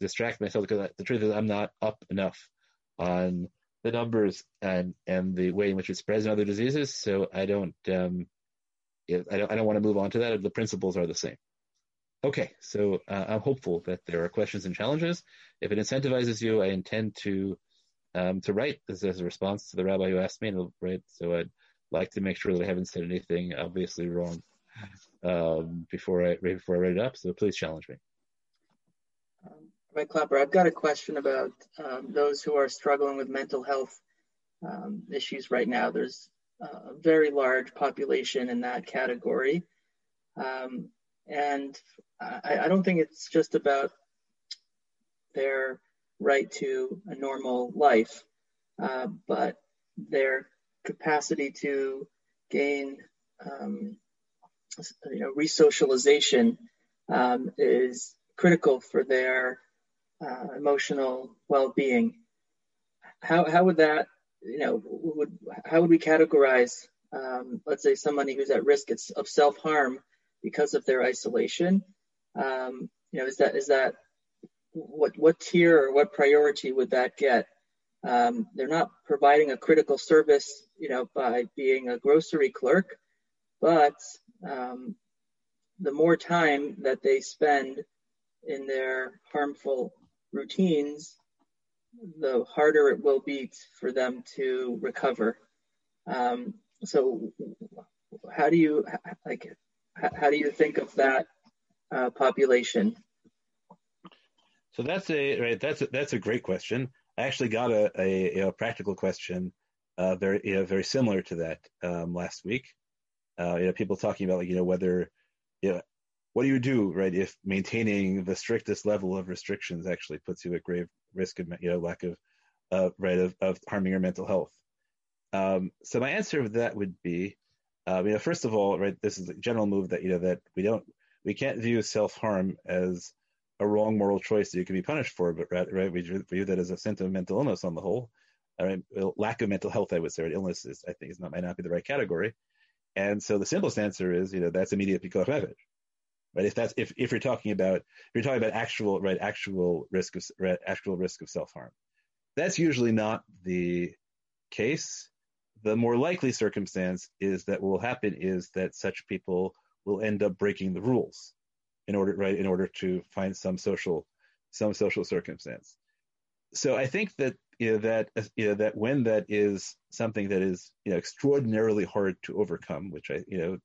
distract myself because the truth is I'm not up enough on the numbers and and the way in which it spreads in other diseases. So I don't um, I don't I don't want to move on to that. The principles are the same. Okay, so uh, I'm hopeful that there are questions and challenges. If it incentivizes you, I intend to um, to write this as a response to the rabbi who asked me, and write. So I'd like to make sure that I haven't said anything obviously wrong um, before I write before I write it up. So please challenge me. Right, Klapper, I've got a question about um, those who are struggling with mental health um, issues right now. There's a very large population in that category. Um, and I, I, don't think it's just about their right to a normal life, uh, but their capacity to gain, um, you know, resocialization um, is critical for their uh, emotional well-being. How how would that, you know, would how would we categorize, um, let's say, somebody who's at risk of self-harm because of their isolation? Um, you know, is that is that what what tier or what priority would that get? Um, they're not providing a critical service, you know, by being a grocery clerk, but um, the more time that they spend in their harmful routines, the harder it will be for them to recover. Um, so, how do you like? How do you think of that uh, population? So that's a right. That's a, that's a great question. I actually got a, a, a practical question, uh, very you know, very similar to that um, last week. Uh, you know, people talking about like you know whether, you know, what do you do right if maintaining the strictest level of restrictions actually puts you at grave risk of you know lack of uh, right of, of harming your mental health. Um, so my answer to that would be, uh, you know, first of all, right, this is a general move that you know that we don't we can't view self harm as a wrong moral choice that you can be punished for, but right, right we view that as a symptom of mental illness on the whole. Right, lack of mental health, I would say, right? illness is, I think, is not might not be the right category. And so the simplest answer is, you know, that's immediate pikuach nefesh, right? If that's if, if you're talking about if you're talking about actual right actual risk of right, actual risk of self harm, that's usually not the case. The more likely circumstance is that will happen is that such people will end up breaking the rules in order right in order to find some social some social circumstance. So I think that you know that you know that when that is something that is you know extraordinarily hard to overcome, which I you know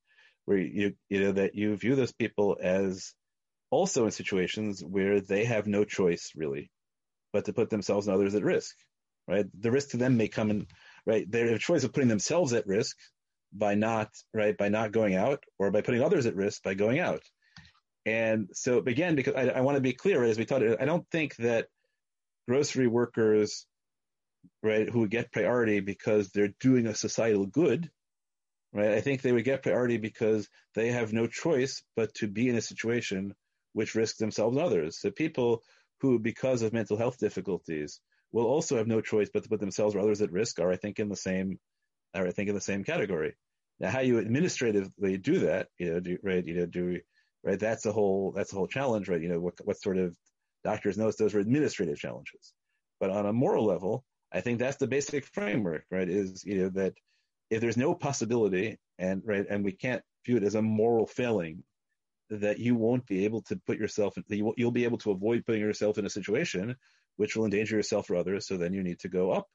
where you you know that you view those people as also in situations where they have no choice really, but to put themselves and others at risk. Right, the risk to them may come in right. They have a choice of putting themselves at risk by not right by not going out, or by putting others at risk by going out. And so again, because I, I want to be clear, as we thought, I don't think that grocery workers, right, who get priority because they're doing a societal good, right? I think they would get priority because they have no choice but to be in a situation which risks themselves and others. So people who, because of mental health difficulties, will also have no choice but to put themselves or others at risk are, I think, in the same, are I think in the same category. Now, how you administratively do that, you know, do, right, you know, do right? That's a whole that's a whole challenge, right? You know, what what sort of doctors notice those are administrative challenges. But on a moral level, I think that's the basic framework, right? Is you know that if there's no possibility and right and we can't view it as a moral failing that you won't be able to put yourself that you, you'll be able to avoid putting yourself in a situation which will endanger yourself or others so then you need to go up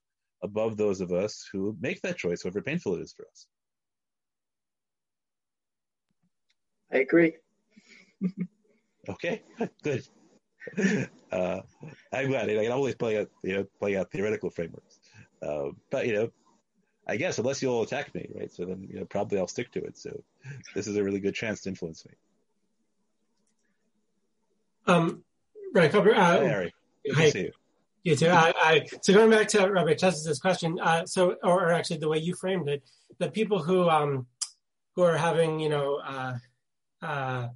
above those of us who make that choice however painful it is for us i agree okay, good. Uh, I'm glad. I can always play out, you know, play out theoretical frameworks. Uh, but you know, I guess unless you'll attack me, right? So then, you know, probably I'll stick to it. So this is a really good chance to influence me. Um, right, Uh, hi, Harry. Good hi. to see you. You too. I, I, so going back to Rabbi Ches's question, uh, so or, or, actually the way you framed it, the people who um, who are having you know uh, uh,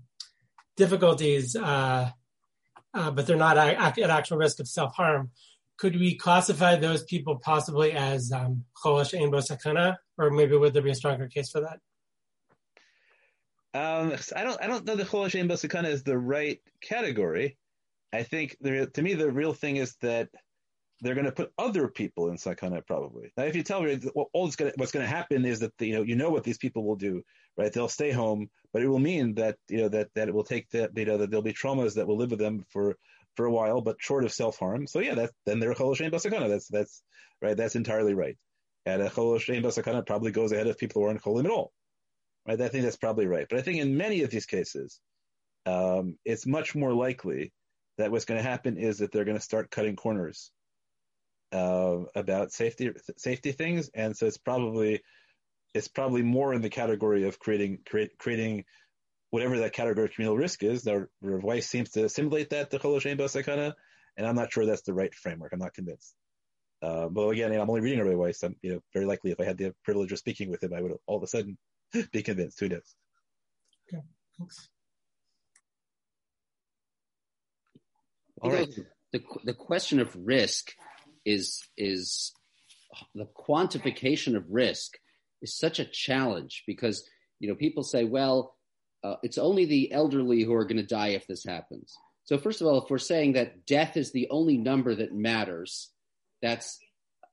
difficulties, uh, uh, but they're not at actual risk of self harm. Could we classify those people possibly as um, sakana, or maybe would there be a stronger case for that? Um, I don't. I don't know that cholosh ein sakana is the right category. I think to me the real thing is that they're going to put other people in sakana probably. Now, if you tell me well, all what's going to happen is that the, you know you know what these people will do, right? They'll stay home, but it will mean that you know that that it will take that you know that there'll be traumas that will live with them for for a while, but short of self harm. So yeah, that then they're ein basakana. That's that's right. That's entirely right. And a cholosh ein basakana probably goes ahead of people who aren't cholim at all. Right. I think that's probably right. But I think in many of these cases, um, it's much more likely that what's going to happen is that they're going to start cutting corners uh, about safety safety things, and so it's probably it's probably more in the category of creating create, creating whatever that category of communal risk is. Their, their wife seems to assimilate that to cholosh ein basakana, and I'm not sure that's the right framework. I'm not convinced. Uh, but again, I'm only reading Rabbi Weiss. I'm, you know, very likely if I had the privilege of speaking with him, I would all of a sudden be convinced. Who knows? Okay, thanks. All right. The, the question of risk is is the quantification of risk is such a challenge because you know people say, well, uh, it's only the elderly who are going to die if this happens. So first of all, if we're saying that death is the only number that matters, that's,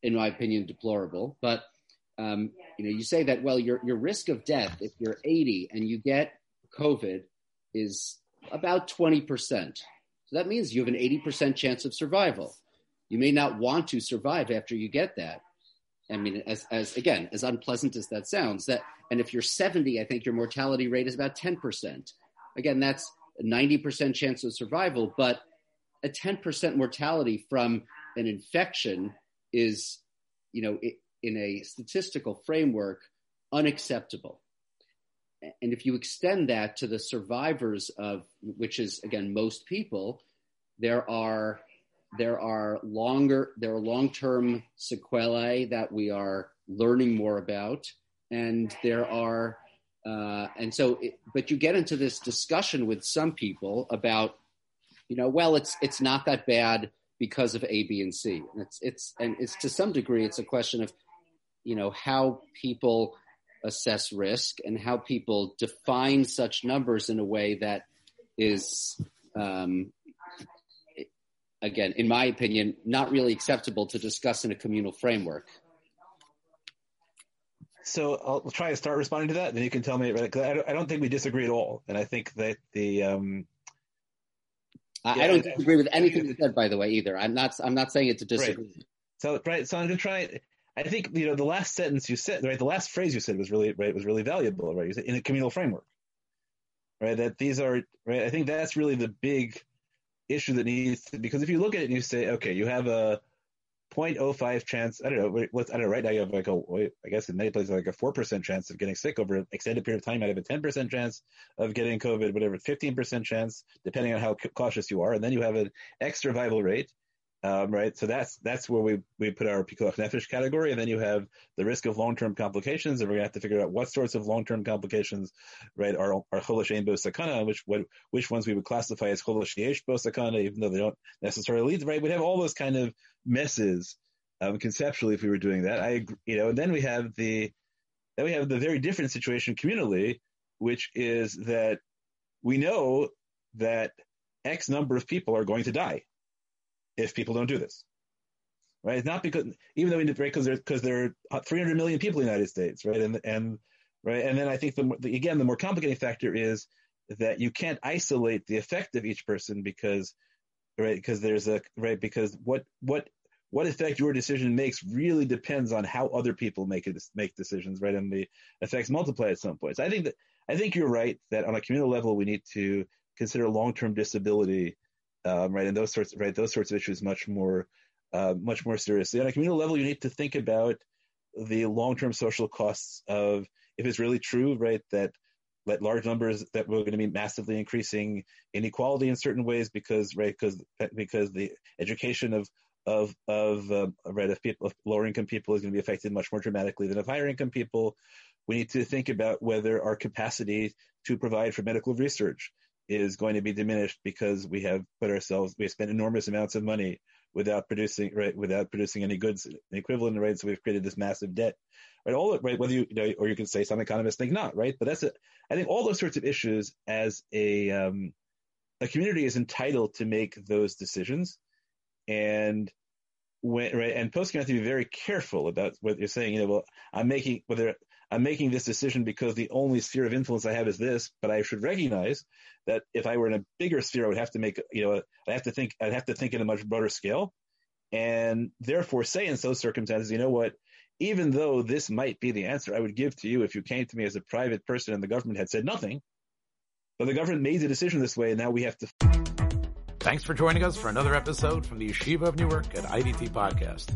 in my opinion, deplorable. But um, you know, you say that well, your your risk of death if you're 80 and you get COVID is about 20 percent. So that means you have an 80 percent chance of survival. You may not want to survive after you get that. I mean, as as again, as unpleasant as that sounds, that and if you're 70, I think your mortality rate is about 10 percent. Again, that's a 90 percent chance of survival, but a 10 percent mortality from an infection is, you know, in a statistical framework, unacceptable. And if you extend that to the survivors of, which is again most people, there are there are longer there are long term sequelae that we are learning more about, and there are uh, and so, it, but you get into this discussion with some people about, you know, well, it's it's not that bad because of A, B, and C. It's it's and it's to some degree it's a question of you know how people assess risk and how people define such numbers in a way that is um, again in my opinion not really acceptable to discuss in a communal framework so I'll try to start responding to that. Then you can tell me. Right? I don't think we disagree at all, and I think that the um, I, yeah, I don't disagree with anything you said, by the way, either. I'm not. I'm not saying it to disagree. Right. So right. So I'm going to try. I think you know the last sentence you said, right? The last phrase you said was really right. Was really valuable, right? You said in a communal framework, right? That these are right. I think that's really the big issue that needs to, because if you look at it and you say, okay, you have a 0.05 chance. I don't know. What's I don't know. Right now you have like a, I guess in many places like a four percent chance of getting sick over an extended period of time. You might have a 10 percent chance of getting COVID, whatever, 15 percent chance, depending on how cautious you are, and then you have an X survival rate. Um, right, so that's that's where we, we put our pikuach nefesh category, and then you have the risk of long term complications, and we're gonna have to figure out what sorts of long term complications, right, are are choleh she'ein sakana, which what which ones we would classify as choleh sheyesh sakana, even though they don't necessarily lead, right? We'd have all those kind of messes um, conceptually if we were doing that. I you know, and then we have the then we have the very different situation communally, which is that we know that X number of people are going to die if people don't do this. Right? It's not because even though we need to break because there because there are 300 million people in the United States, right? And and right, and then I think the, the again the more complicating factor is that you can't isolate the effect of each person because right? Because there's a right because what what what effect your decision makes really depends on how other people make it make decisions, right? And the effects multiply at some points. I think that I think you're right that on a communal level we need to consider long-term disability, um, right, and those sorts right those sorts of issues much more uh, much more seriously. On a communal level, you need to think about the long-term social costs of if it's really true, right, that let large numbers that we're going to be massively increasing inequality in certain ways because right because because the education of of of uh, right of people of lower income people is going to be affected much more dramatically than of higher income people. We need to think about whether our capacity to provide for medical research is going to be diminished because we have put ourselves we have spent enormous amounts of money without producing right without producing any goods equivalent right so we've created this massive debt right? All right, whether you, you know, or you can say some economists think not, right? But that's it. I think all those sorts of issues as a um, a community is entitled to make those decisions, and when right, and poskim have to be very careful about what you're saying. You know, well, I'm making whether I'm making this decision because the only sphere of influence I have is this, but I should recognize that if I were in a bigger sphere, I would have to make, you know, I have to think, I'd have to think in a much broader scale, and therefore say in those circumstances, you know what, even though this might be the answer I would give to you if you came to me as a private person and the government had said nothing, but the government made the decision this way, and now we have to. Thanks for joining us for another episode from the Yeshiva of Newark at IDT Podcast.